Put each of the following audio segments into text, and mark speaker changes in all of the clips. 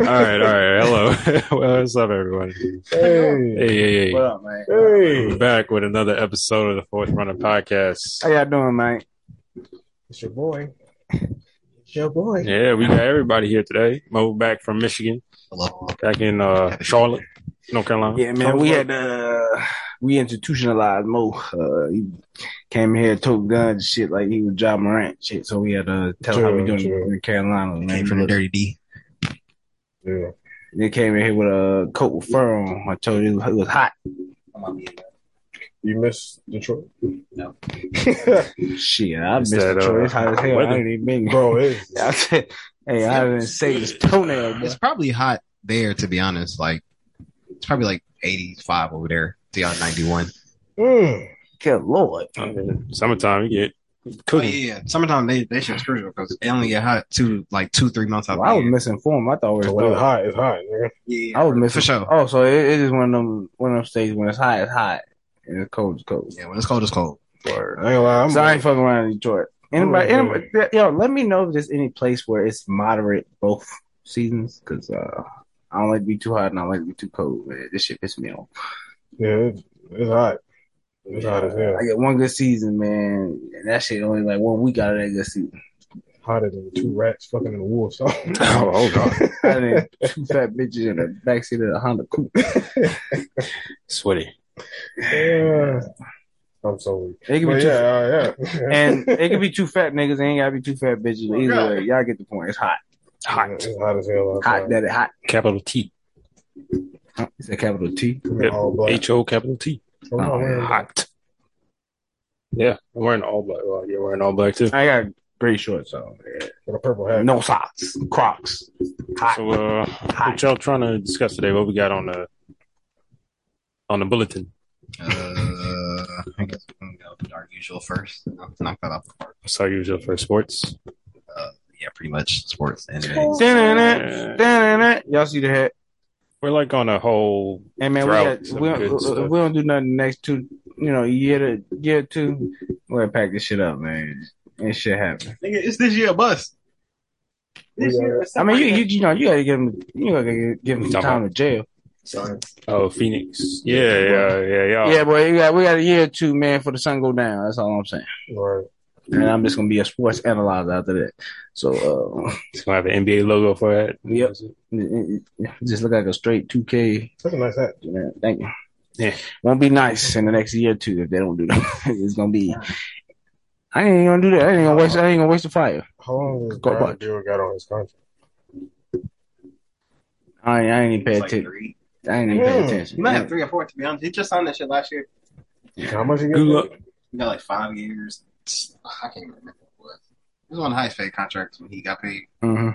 Speaker 1: right, all right. Hello. what's up, everyone?
Speaker 2: Hey,
Speaker 1: Hey, hey, hey.
Speaker 3: What up, man?
Speaker 2: hey,
Speaker 1: We're back with another episode of the Fourth Runner Podcast.
Speaker 3: How y'all doing, man?
Speaker 2: it's your boy. It's your boy.
Speaker 1: Yeah, we got everybody here today. Mo back from Michigan,
Speaker 4: Hello.
Speaker 1: back in uh, Charlotte, North Carolina.
Speaker 3: Yeah, man. We had uh, we institutionalized Mo. Uh, he came here, took guns, shit like he was Ja Morant, shit. So we had to tell him how we
Speaker 2: True,
Speaker 3: doing
Speaker 2: true.
Speaker 3: in Carolina. Man.
Speaker 4: Came from the Dirty D.
Speaker 2: Yeah.
Speaker 3: They came in here with a coat with fur on. I told you it was hot.
Speaker 2: You miss Detroit? No.
Speaker 3: Shit, I
Speaker 1: It's
Speaker 3: missed
Speaker 1: that,
Speaker 3: Detroit.
Speaker 1: uh,
Speaker 3: It's hot as hell.
Speaker 1: weather.
Speaker 3: I ain't even been.
Speaker 2: Bro, it's
Speaker 3: I hey, I didn't say this toenail. Bro.
Speaker 4: It's probably hot there, to be honest. Like, it's probably like 85 over there. See y'all 91.
Speaker 2: mm,
Speaker 3: Good lord.
Speaker 1: I mean, summertime, you get
Speaker 4: Oh,
Speaker 1: cooking.
Speaker 4: yeah, yeah. Summertime, they, they shit's crucial because it only get hot two, like two, three months out
Speaker 3: Well, I was
Speaker 4: the year.
Speaker 3: misinformed. I thought it was
Speaker 2: when it's
Speaker 3: hot.
Speaker 2: hot, it's hot, nigga.
Speaker 4: Yeah,
Speaker 3: I was missing.
Speaker 4: for sure.
Speaker 3: Oh, so it, it is one of them one of them states when it's hot, it's hot, and it's cold, it's cold.
Speaker 4: Yeah, when it's cold, it's cold.
Speaker 2: I ain't lie. I'm
Speaker 3: so I ain't fucking around in Detroit. Anybody,
Speaker 2: I'm
Speaker 3: anybody yo, let me know if there's any place where it's moderate both seasons, because uh, I don't like to be too hot and I don't like to be too cold. Man. This shit pisses me off.
Speaker 2: yeah, it's, it's hot. It's hot as hell.
Speaker 3: I get one good season, man, and that shit only like one week out of that good season.
Speaker 2: Hotter than two rats fucking in a wolf. So.
Speaker 1: Oh, oh, God.
Speaker 3: I did two fat bitches in the backseat of the Honda Coupe.
Speaker 1: Sweaty.
Speaker 2: yeah. I'm so weak.
Speaker 3: It could be
Speaker 2: But
Speaker 3: two,
Speaker 2: yeah, uh, yeah.
Speaker 3: and it could be two fat niggas. It ain't gotta be two fat bitches. Either
Speaker 2: Okay.
Speaker 3: way, y'all get the point. It's hot,
Speaker 1: Hot.
Speaker 2: It's hot as hell.
Speaker 3: hot,
Speaker 2: outside.
Speaker 3: that it hot.
Speaker 1: Capital T.
Speaker 3: It's a capital T.
Speaker 2: I'm in all black.
Speaker 1: H O capital T.
Speaker 2: I'm not wearing
Speaker 1: Hot. Yeah, I'm wearing all black. Well, you're wearing all black too.
Speaker 3: I got gray shorts on.
Speaker 2: with a purple hat.
Speaker 3: No socks, Crocs. Hot.
Speaker 1: So, uh, what y'all trying to discuss today? What we got on the on the bulletin?
Speaker 4: Uh, I guess we can go with our usual first. Knock knock that off the park.
Speaker 1: What's our usual for sports?
Speaker 4: Yeah, pretty much sports. NBA.
Speaker 3: Da-na-na, da-na-na. Y'all see the head?
Speaker 1: We're like on a whole.
Speaker 3: Hey man, we, got, we, don't, we don't do nothing next two, you know, year to year two. We're gonna pack this shit up, man. And shit happen.
Speaker 4: Nigga, it's this year a bust.
Speaker 2: This year,
Speaker 3: I mean, you you, you know, you gotta give him, you gotta give him some time to jail.
Speaker 1: Oh, Phoenix. Yeah, yeah, yeah, yeah.
Speaker 3: Yeah, boy, you got we got a year or two, man, for the sun go down. That's all I'm saying.
Speaker 2: Right.
Speaker 3: And I'm just gonna be a sports analyzer after that. So, uh,
Speaker 1: It's gonna have an NBA logo for that.
Speaker 3: Yep. just look like a straight 2K
Speaker 2: That's a nice hat.
Speaker 3: Yeah, thank you.
Speaker 1: Yeah.
Speaker 3: Won't be nice in the next year or two if they don't do that. it's gonna be. I ain't gonna do that. I ain't gonna waste. I ain't gonna waste the fire.
Speaker 2: How long has
Speaker 3: Go
Speaker 2: Bradley
Speaker 3: watch.
Speaker 2: Got on his contract?
Speaker 3: I ain't, I ain't even pay
Speaker 4: It's like
Speaker 3: attention. I ain't even pay
Speaker 2: Mm.
Speaker 3: attention.
Speaker 4: He might have three or four, to be honest. He just signed that shit last year.
Speaker 2: How much he get?
Speaker 1: Good luck.
Speaker 4: He got like five years. I can't remember what it was. It was one of the highest paid contracts when he got paid.
Speaker 3: Mm-hmm.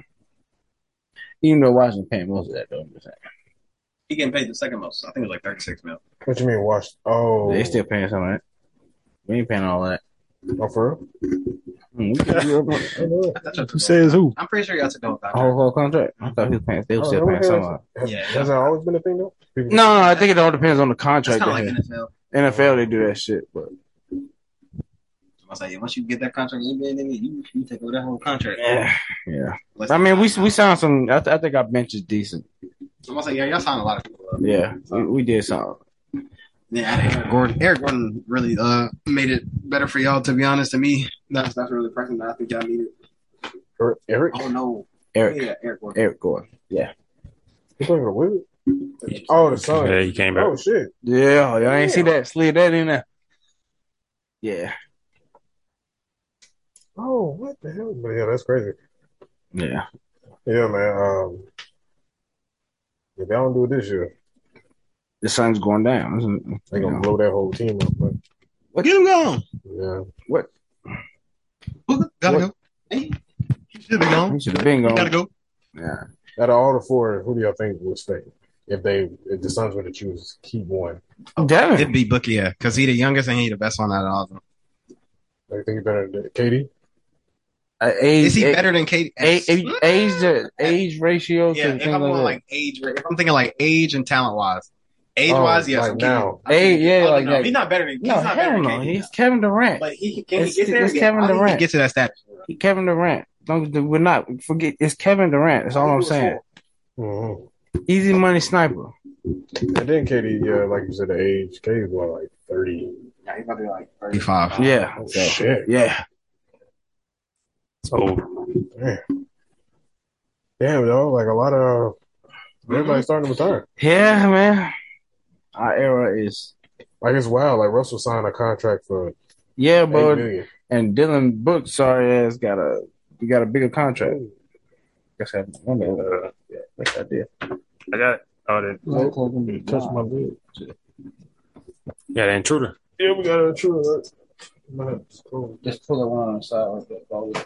Speaker 3: Even though Washington paying most of that though, I'm just saying.
Speaker 4: He getting paid the second most. I think it was like 36 mil.
Speaker 2: What you mean, Washington? Oh,
Speaker 3: they still paying some of that. We ain't paying all that.
Speaker 2: Oh, for
Speaker 3: Mm, we can do it.
Speaker 2: real?
Speaker 4: I thought y'all took
Speaker 1: Who says who?
Speaker 4: I'm pretty sure y'all took the whole
Speaker 3: A whole,
Speaker 4: contract.
Speaker 3: I thought he was paying. They were still
Speaker 2: Oh,
Speaker 3: paying some of it.
Speaker 4: Yeah,
Speaker 2: has that always been a thing though? People-
Speaker 3: No, no, I think it all depends on the
Speaker 4: It's
Speaker 3: contract.
Speaker 4: kind
Speaker 3: they
Speaker 4: of like
Speaker 3: have.
Speaker 4: NFL.
Speaker 3: NFL, they do that shit, but
Speaker 4: I was like, once you get that contract, you in it, you, you take over that whole contract.
Speaker 3: yeah, yeah.
Speaker 4: Less
Speaker 3: I mean, we we
Speaker 4: five
Speaker 3: sound some. I, th- I think our bench is decent.
Speaker 4: now. I'm gonna say, yeah, y'all signed a lot of people. Up.
Speaker 3: Yeah, we, we did something.
Speaker 4: Yeah, Eric Gordon. Eric Gordon really uh made it better for y'all. To be honest, to me, that's that's really the person that I think y'all needed.
Speaker 2: Eric, Eric?
Speaker 4: Oh no,
Speaker 3: Eric,
Speaker 4: yeah, Eric Gordon.
Speaker 3: Eric Gordon. Yeah,
Speaker 2: He playing for the Wizards? Oh, the Suns.
Speaker 1: Yeah, he came back.
Speaker 2: Oh shit!
Speaker 3: yeah. Y'all ain't see that? Slid that in there. Yeah,
Speaker 2: Oh, what the hell? But yeah, that's crazy.
Speaker 3: yeah.
Speaker 2: Yeah, man. Um, if they don't do it this year,
Speaker 3: The sun's going down. isn't it?
Speaker 2: they gonna
Speaker 3: know.
Speaker 2: blow that whole team up. But
Speaker 4: Get him gone.
Speaker 2: yeah,
Speaker 3: What?
Speaker 4: Who- Gotta
Speaker 2: What?
Speaker 4: go. Hey, he should be gone.
Speaker 3: He should have been
Speaker 4: He gotta
Speaker 3: gone.
Speaker 4: go.
Speaker 3: Yeah.
Speaker 2: out of all the four, who do y'all think will stay? If they, if the Suns were to choose, keep one.
Speaker 3: Devin.
Speaker 4: It'd be Bookie, yeah, because he the youngest and he the best one out of all of them.
Speaker 2: I think he's better than KD.
Speaker 3: Uh, age,
Speaker 4: Is he
Speaker 3: age,
Speaker 4: better than Kate?
Speaker 3: age, age, age, age ratio.
Speaker 4: Yeah, if I'm
Speaker 3: like
Speaker 4: like age, if I'm thinking like age and talent wise, age wise,
Speaker 2: Oh,
Speaker 4: yes.
Speaker 2: like now.
Speaker 3: Age,
Speaker 4: keeping-
Speaker 3: yeah,
Speaker 4: oh,
Speaker 3: like
Speaker 4: no,
Speaker 3: that.
Speaker 4: He's not better than. He's
Speaker 3: no,
Speaker 4: not better
Speaker 3: hell
Speaker 4: than
Speaker 3: no.
Speaker 4: KD.
Speaker 3: He's Kevin Durant.
Speaker 4: But he can he
Speaker 3: It's-
Speaker 4: get there.
Speaker 3: it's Kevin
Speaker 4: I
Speaker 3: Durant.
Speaker 4: Get to that stat.
Speaker 3: He Kevin Durant. Don't we're not forget. It's Kevin Durant. That's all I'm saying.
Speaker 2: Mhm.
Speaker 3: Easy money sniper.
Speaker 2: And then KD, yeah, like you said, the age. KD's what, like thirty?
Speaker 4: Yeah, he's about to be like 35.
Speaker 3: Yeah.
Speaker 2: Oh
Speaker 3: So,
Speaker 2: shit!
Speaker 3: yeah.
Speaker 1: So
Speaker 2: Damn, damn, yo, like a lot of everybody's starting to retire.
Speaker 3: Yeah, man. Our era is
Speaker 2: Like it's wild. Like Russell signed a contract for
Speaker 3: yeah,
Speaker 2: eight
Speaker 3: but and Dillon Brooks, sorry ass, got a he got a bigger contract. I guess I wonder.
Speaker 1: uh,
Speaker 3: Yeah, that's idea.
Speaker 1: I got oh the
Speaker 2: Touch my lid.
Speaker 1: yeah the intruder.
Speaker 2: Yeah, we got an intruder. alert. Man, it's cool.
Speaker 3: Just pull it one on the side like that.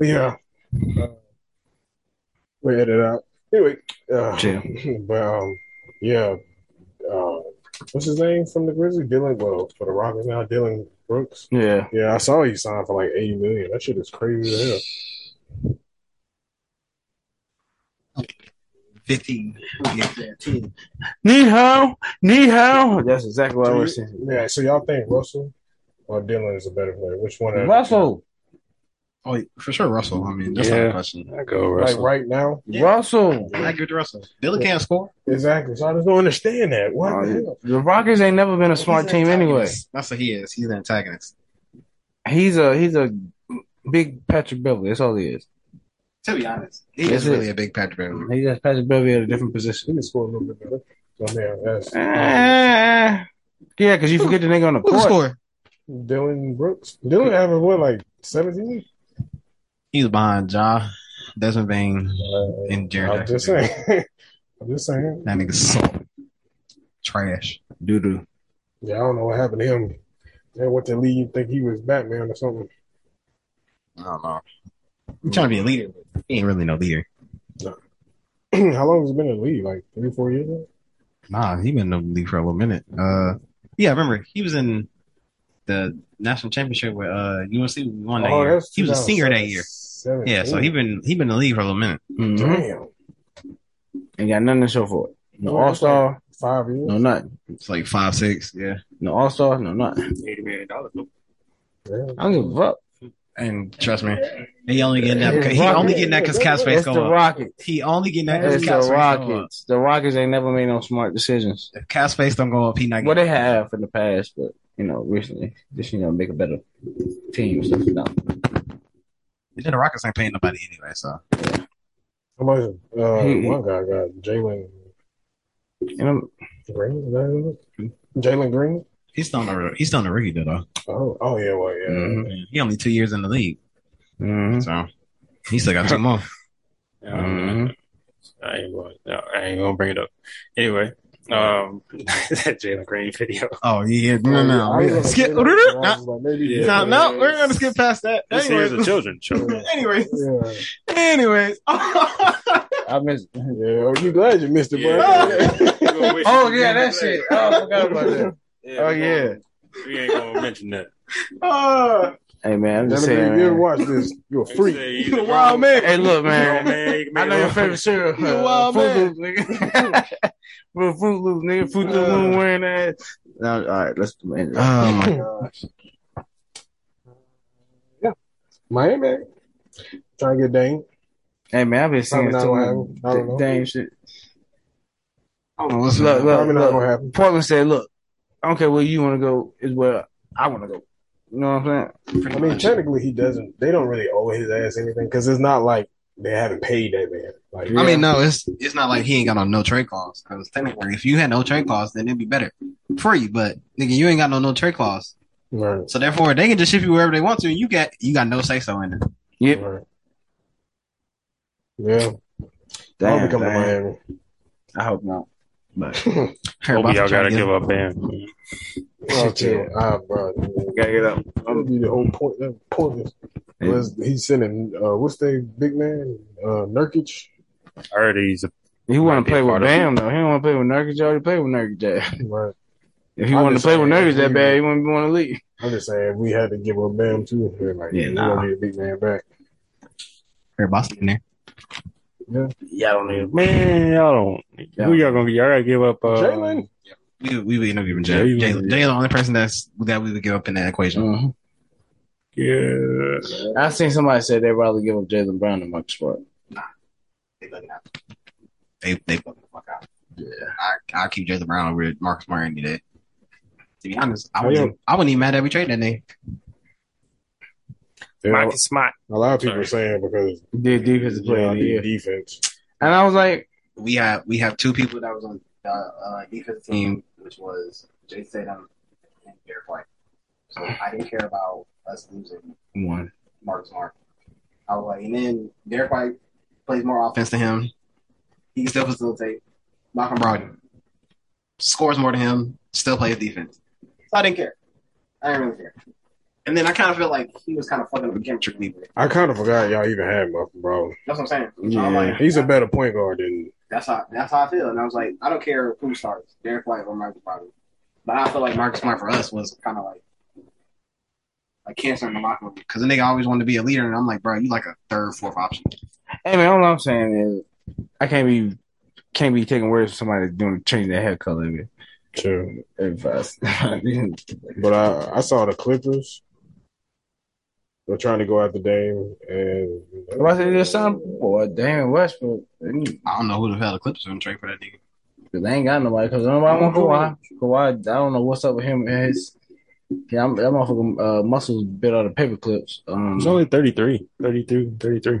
Speaker 2: Yeah, uh, we edit out. Anyway, uh,
Speaker 3: Chill.
Speaker 2: but um, yeah, uh, what's his name from the Grizzlies? Dillon. Well, for the Rockets now, Dillon Brooks.
Speaker 3: Yeah.
Speaker 2: Yeah, I saw he signed for like eighty million. That shit is crazy as hell.
Speaker 4: 15. Yeah, 10.
Speaker 3: Ni hao, ni hao. That's exactly what I
Speaker 2: So
Speaker 3: was saying.
Speaker 2: yeah, so y'all think Russell or Dillon is a better player? Which one? are-
Speaker 3: Russell,
Speaker 4: Oh, for sure, Russell. I mean, that's not a question.
Speaker 1: I go Russell.
Speaker 2: Like
Speaker 1: Russell.
Speaker 2: right now?
Speaker 4: Yeah.
Speaker 3: Russell.
Speaker 4: I agree with Russell. Dillon can't score.
Speaker 2: Exactly. So I just don't understand that. What
Speaker 3: Oh,
Speaker 2: the
Speaker 3: yeah.
Speaker 2: hell?
Speaker 3: The Rockets ain't never been a smart team anyway.
Speaker 4: That's what he is. He's an antagonist.
Speaker 3: He's a he's a big Patrick Beverley. That's all he is.
Speaker 4: To be honest, he
Speaker 3: That's
Speaker 4: is
Speaker 3: it.
Speaker 4: really a big Patrick Beverley.
Speaker 3: He just Patrick Beverley at a different position.
Speaker 2: He
Speaker 3: position.
Speaker 2: can score a little bit better. So man, that's
Speaker 3: Eh, yeah, because you forget the nigga on the
Speaker 4: Who's the
Speaker 3: court.
Speaker 4: score?
Speaker 2: Dillon Brooks. Dillon having what like seventeen?
Speaker 4: He's behind Ja, Desmond Bane,
Speaker 2: Uh,
Speaker 4: and Jared
Speaker 2: I'm just saying. I'm just saying.
Speaker 4: That nigga's so trash.
Speaker 3: Doo doo.
Speaker 2: Yeah, I don't know what happened to him. They went to leave, think he was Batman or something.
Speaker 4: I don't know. He's trying to be a leader, but he ain't really no leader. No.
Speaker 2: How long has he been in the league? Like three, four years now?
Speaker 4: Nah, he been in the league for a little minute. Uh, yeah, I remember he was in the national championship with uh UNC. We won that
Speaker 2: Oh,
Speaker 4: year. He was a senior that year.
Speaker 2: 2017.
Speaker 4: Yeah, so he been he been in the league for a little minute.
Speaker 3: Mm-hmm.
Speaker 2: Damn.
Speaker 3: Ain't got nothing to show for it. No All Star,
Speaker 2: Five years.
Speaker 3: no nothing.
Speaker 4: It's like five six, yeah.
Speaker 3: No All Star, no nothing.
Speaker 1: Eighty million dollars.
Speaker 2: Yeah.
Speaker 3: I don't give a fuck.
Speaker 4: And trust me, he only getting that. Because, he only getting that because cap space
Speaker 3: It's
Speaker 4: go
Speaker 3: the
Speaker 4: up.
Speaker 3: Rockets.
Speaker 4: He only getting that because
Speaker 3: It's
Speaker 4: cap
Speaker 3: the
Speaker 4: space go up.
Speaker 3: Rockets. The Rockets ain't never made no smart decisions.
Speaker 4: If cap space don't go up, he not
Speaker 3: Well, they have in the past, but you know, recently, just you know, make a better team. So, no.
Speaker 4: Then the Rockets ain't paying nobody anyway. So
Speaker 2: How much? Uh,
Speaker 3: He-
Speaker 2: one guy got Jalen
Speaker 3: You know,
Speaker 2: Green. Is that it? Jalen Green.
Speaker 4: he's still on the he's still on the rookie deal, though.
Speaker 2: Oh, oh yeah, well, yeah.
Speaker 3: Mhm.
Speaker 4: He only two years in the league,
Speaker 3: mhm.
Speaker 4: so he still got two more.
Speaker 3: Mhm.
Speaker 1: I ain't going. No, I ain't gonna bring it up. Anyway, um, that Jalen Green video.
Speaker 4: Oh yeah, no,
Speaker 2: Oh,
Speaker 4: no,
Speaker 2: yeah, I was
Speaker 4: no. Skip.
Speaker 2: say that, but I was
Speaker 4: No,
Speaker 1: Yeah.
Speaker 2: yeah.
Speaker 4: no, we're gonna skip past that.
Speaker 1: This here's a
Speaker 4: Anyways,
Speaker 1: children's show.
Speaker 4: anyways,
Speaker 2: Yeah,
Speaker 4: anyways.
Speaker 3: I miss.
Speaker 2: yeah. Oh, you glad you missed it,
Speaker 1: Yeah.
Speaker 2: bro?
Speaker 3: Oh yeah, that shit. Oh, I forgot about that.
Speaker 1: Yeah,
Speaker 3: Oh
Speaker 1: we
Speaker 3: yeah.
Speaker 1: We ain't gonna mention that.
Speaker 4: Oh,
Speaker 3: Hey man, I'm just
Speaker 2: Damn it,
Speaker 3: saying.
Speaker 2: if you ever
Speaker 3: Man.
Speaker 2: watch this, you're a freak.
Speaker 1: He's
Speaker 4: a wild man.
Speaker 3: Hey, look, man.
Speaker 1: man.
Speaker 3: I know your favorite cereal.
Speaker 4: You a
Speaker 3: Uh,
Speaker 4: wild
Speaker 3: Fruit
Speaker 4: man.
Speaker 3: Loops, nigga. Fruit Fruit Loops, nigga. Fruit Loops
Speaker 4: Uh.
Speaker 3: moon wearing that. No, all right, let's. do Man,
Speaker 4: oh my gosh.
Speaker 2: Yeah, Miami, trying to get Dame.
Speaker 3: hey man, I've been seeing
Speaker 2: Probably not
Speaker 3: so much
Speaker 2: happen. I don't know.
Speaker 3: dang shit.
Speaker 4: I don't know what's
Speaker 3: Look, look,
Speaker 2: Probably not
Speaker 3: look.
Speaker 2: gonna happen.
Speaker 3: Portland said, "Look, I don't care where you want to go, is where I want to go." You know what I'm saying?
Speaker 2: I mean, technically, he doesn't. They don't really owe his ass anything because it's not like they haven't paid that man. Like,
Speaker 4: I mean, no, it's it's not like he ain't got no no trade clause. Because technically, if you had no trade clause, then it'd be better for you. But nigga, you ain't got no no trade clause,
Speaker 2: right,
Speaker 4: so therefore they can just ship you wherever they want to, and you got you got no say so in it.
Speaker 3: Yep.
Speaker 2: right. Yeah, I'll
Speaker 3: Damn,
Speaker 2: be coming to. Miami.
Speaker 3: I hope not. But
Speaker 1: Hope y'all gotta give
Speaker 4: up,
Speaker 1: up Bam.
Speaker 2: Okay, ah, bro.
Speaker 3: gotta get up.
Speaker 2: That'll be the whole point. That point is, was he's sending uh, what's the big man, uh, Nurkic.
Speaker 1: I heard he's a
Speaker 3: He want to play with
Speaker 1: part.
Speaker 3: Bam though. He don't want to play with Nurkic. He already played with Nurkic. Yeah.
Speaker 2: Right.
Speaker 3: If he
Speaker 2: I'm
Speaker 3: wanted to
Speaker 2: just
Speaker 3: play with
Speaker 2: saying,
Speaker 3: Nurkic that bad, he wouldn't want to leave.
Speaker 2: I'm just saying if we had to give up Bam too. We're like,
Speaker 3: Yeah,
Speaker 2: we
Speaker 3: nah.
Speaker 2: don't need a big man back.
Speaker 4: Everybody in there. Yeah.
Speaker 3: Y'all don't need.
Speaker 1: man. Y'all don't.
Speaker 3: Yeah.
Speaker 1: Who y'all gonna? Y'all gotta give up. Uh,
Speaker 2: Jalen.
Speaker 4: We we would interview
Speaker 1: Yeah, you-
Speaker 4: Jay Jalen, Jalen, the only person that's that we would give up in that equation.
Speaker 3: Mhm.
Speaker 1: Yeah.
Speaker 3: I've seen somebody say they'd rather give up Jaylen Brown than Marcus Smart.
Speaker 4: Nah, they let it happen. They they fuck the fuck out. Yeah, I I'll keep Jaylen Brown over Marcus Smart any day. To be honest, I wouldn't, I wouldn't even mad that we traded that name.
Speaker 2: Yeah,
Speaker 1: Mike is smart.
Speaker 2: a lot of people
Speaker 1: Sorry.
Speaker 2: are saying because
Speaker 3: Did defensive player
Speaker 2: yeah,
Speaker 3: of the year.
Speaker 2: defense.
Speaker 3: And I was like,
Speaker 4: We have we have two people that was on the uh, defense team, which was Jay Tatum and Derrick White. So I didn't care about us losing
Speaker 3: one.
Speaker 4: Marcus Smart. I was like, and then Derrick White plays more offense to him. He can still facilitate. Malcolm Brogdon scores more than him, still plays defense. So I didn't care. I didn't really care. And then I kind of feel like he was kind of fucking up the chemistry with me.
Speaker 2: I kind of forgot y'all even had Malcolm Brogdon.
Speaker 4: That's what I'm saying.
Speaker 3: Yeah.
Speaker 4: I'm like,
Speaker 2: He's a better point guard than
Speaker 4: That's how that's how I feel. And I was like, I don't care who starts, Derrick White or Marcus Brogdon. But I feel like Marcus Smart for us was kind of like a cancer in the locker room because the nigga always wanted to be a leader, and I'm like, bro, you like a third, fourth option.
Speaker 3: Hey man, all I'm saying is I can't be can't be taking words from somebody that's doing changing their hair color man.
Speaker 2: too.
Speaker 3: If fast.
Speaker 2: But I I saw the Clippers. They're trying to go after Dame, and
Speaker 3: If I say this son, boy, damn Westbrook,
Speaker 4: I don't know who the hell the Clippers are gonna trade for that nigga.
Speaker 3: Cause they ain't got nobody because nobody want Kawhi. Kawhi, I don't know what's up with him and his. Yeah, I'm, that motherfucker uh, muscles bit out of paper clips. Um,
Speaker 1: He's only 33, 32, 33.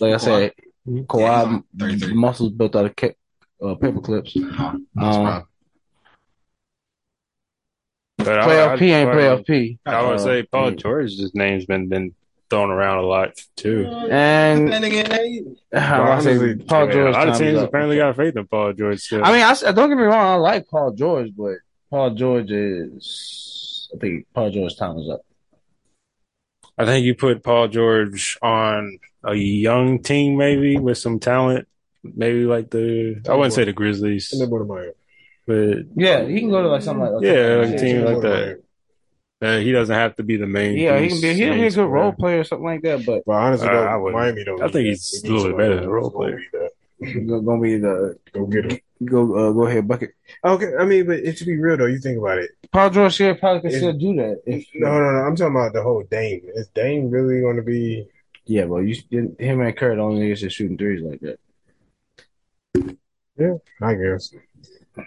Speaker 3: like I said,
Speaker 1: Mhm.
Speaker 3: Kawhi
Speaker 4: Yeah,
Speaker 3: muscles built out of ca- uh, paper clips.
Speaker 4: That's
Speaker 3: Um,
Speaker 4: problem.
Speaker 1: But I-
Speaker 3: Playoff
Speaker 1: I-
Speaker 3: P ain't
Speaker 1: I-
Speaker 3: playoff P.
Speaker 1: I would
Speaker 3: Uh,
Speaker 1: say Paul
Speaker 3: yeah.
Speaker 1: George's name's been been thrown around a lot too.
Speaker 3: And
Speaker 4: That nigga, they-
Speaker 3: I say
Speaker 2: honestly,
Speaker 3: Paul
Speaker 2: yeah,
Speaker 3: George.
Speaker 1: a lot of teams apparently got faith in Paul George still.
Speaker 3: I mean, I, s- don't get me wrong. I like Paul George, but Paul George is. I think Paul George's time is up.
Speaker 1: I think you put Paul George on a young team, maybe with some talent, maybe like the I wouldn't say the Grizzlies,
Speaker 2: and then go to Miami.
Speaker 1: But
Speaker 3: Yeah, he can go to like something like that.
Speaker 1: Yeah, like a team like
Speaker 2: to
Speaker 1: that. uh, he doesn't have to be the main.
Speaker 3: Yeah, he can be. He can be a good role player or something like that. But
Speaker 2: But honestly,
Speaker 1: Uh,
Speaker 2: though,
Speaker 1: I wouldn't.
Speaker 2: Miami don't.
Speaker 1: I think
Speaker 2: need
Speaker 1: he's a little
Speaker 2: somebody
Speaker 1: better than a role
Speaker 2: who's gonna
Speaker 1: player.
Speaker 2: be that.
Speaker 3: go- gonna be the
Speaker 2: Go get him.
Speaker 3: go uh, go ahead bucket.
Speaker 2: Okay, I mean, but it, to be real though, you think about it.
Speaker 3: Paul George should probably can
Speaker 2: If-
Speaker 3: still do that. If,
Speaker 2: No, no, no. I'm talking about the whole Dame. Is Dame really going to be?
Speaker 3: Yeah, but you him and Curry only niggas that shooting threes like that.
Speaker 2: Yeah, I guess.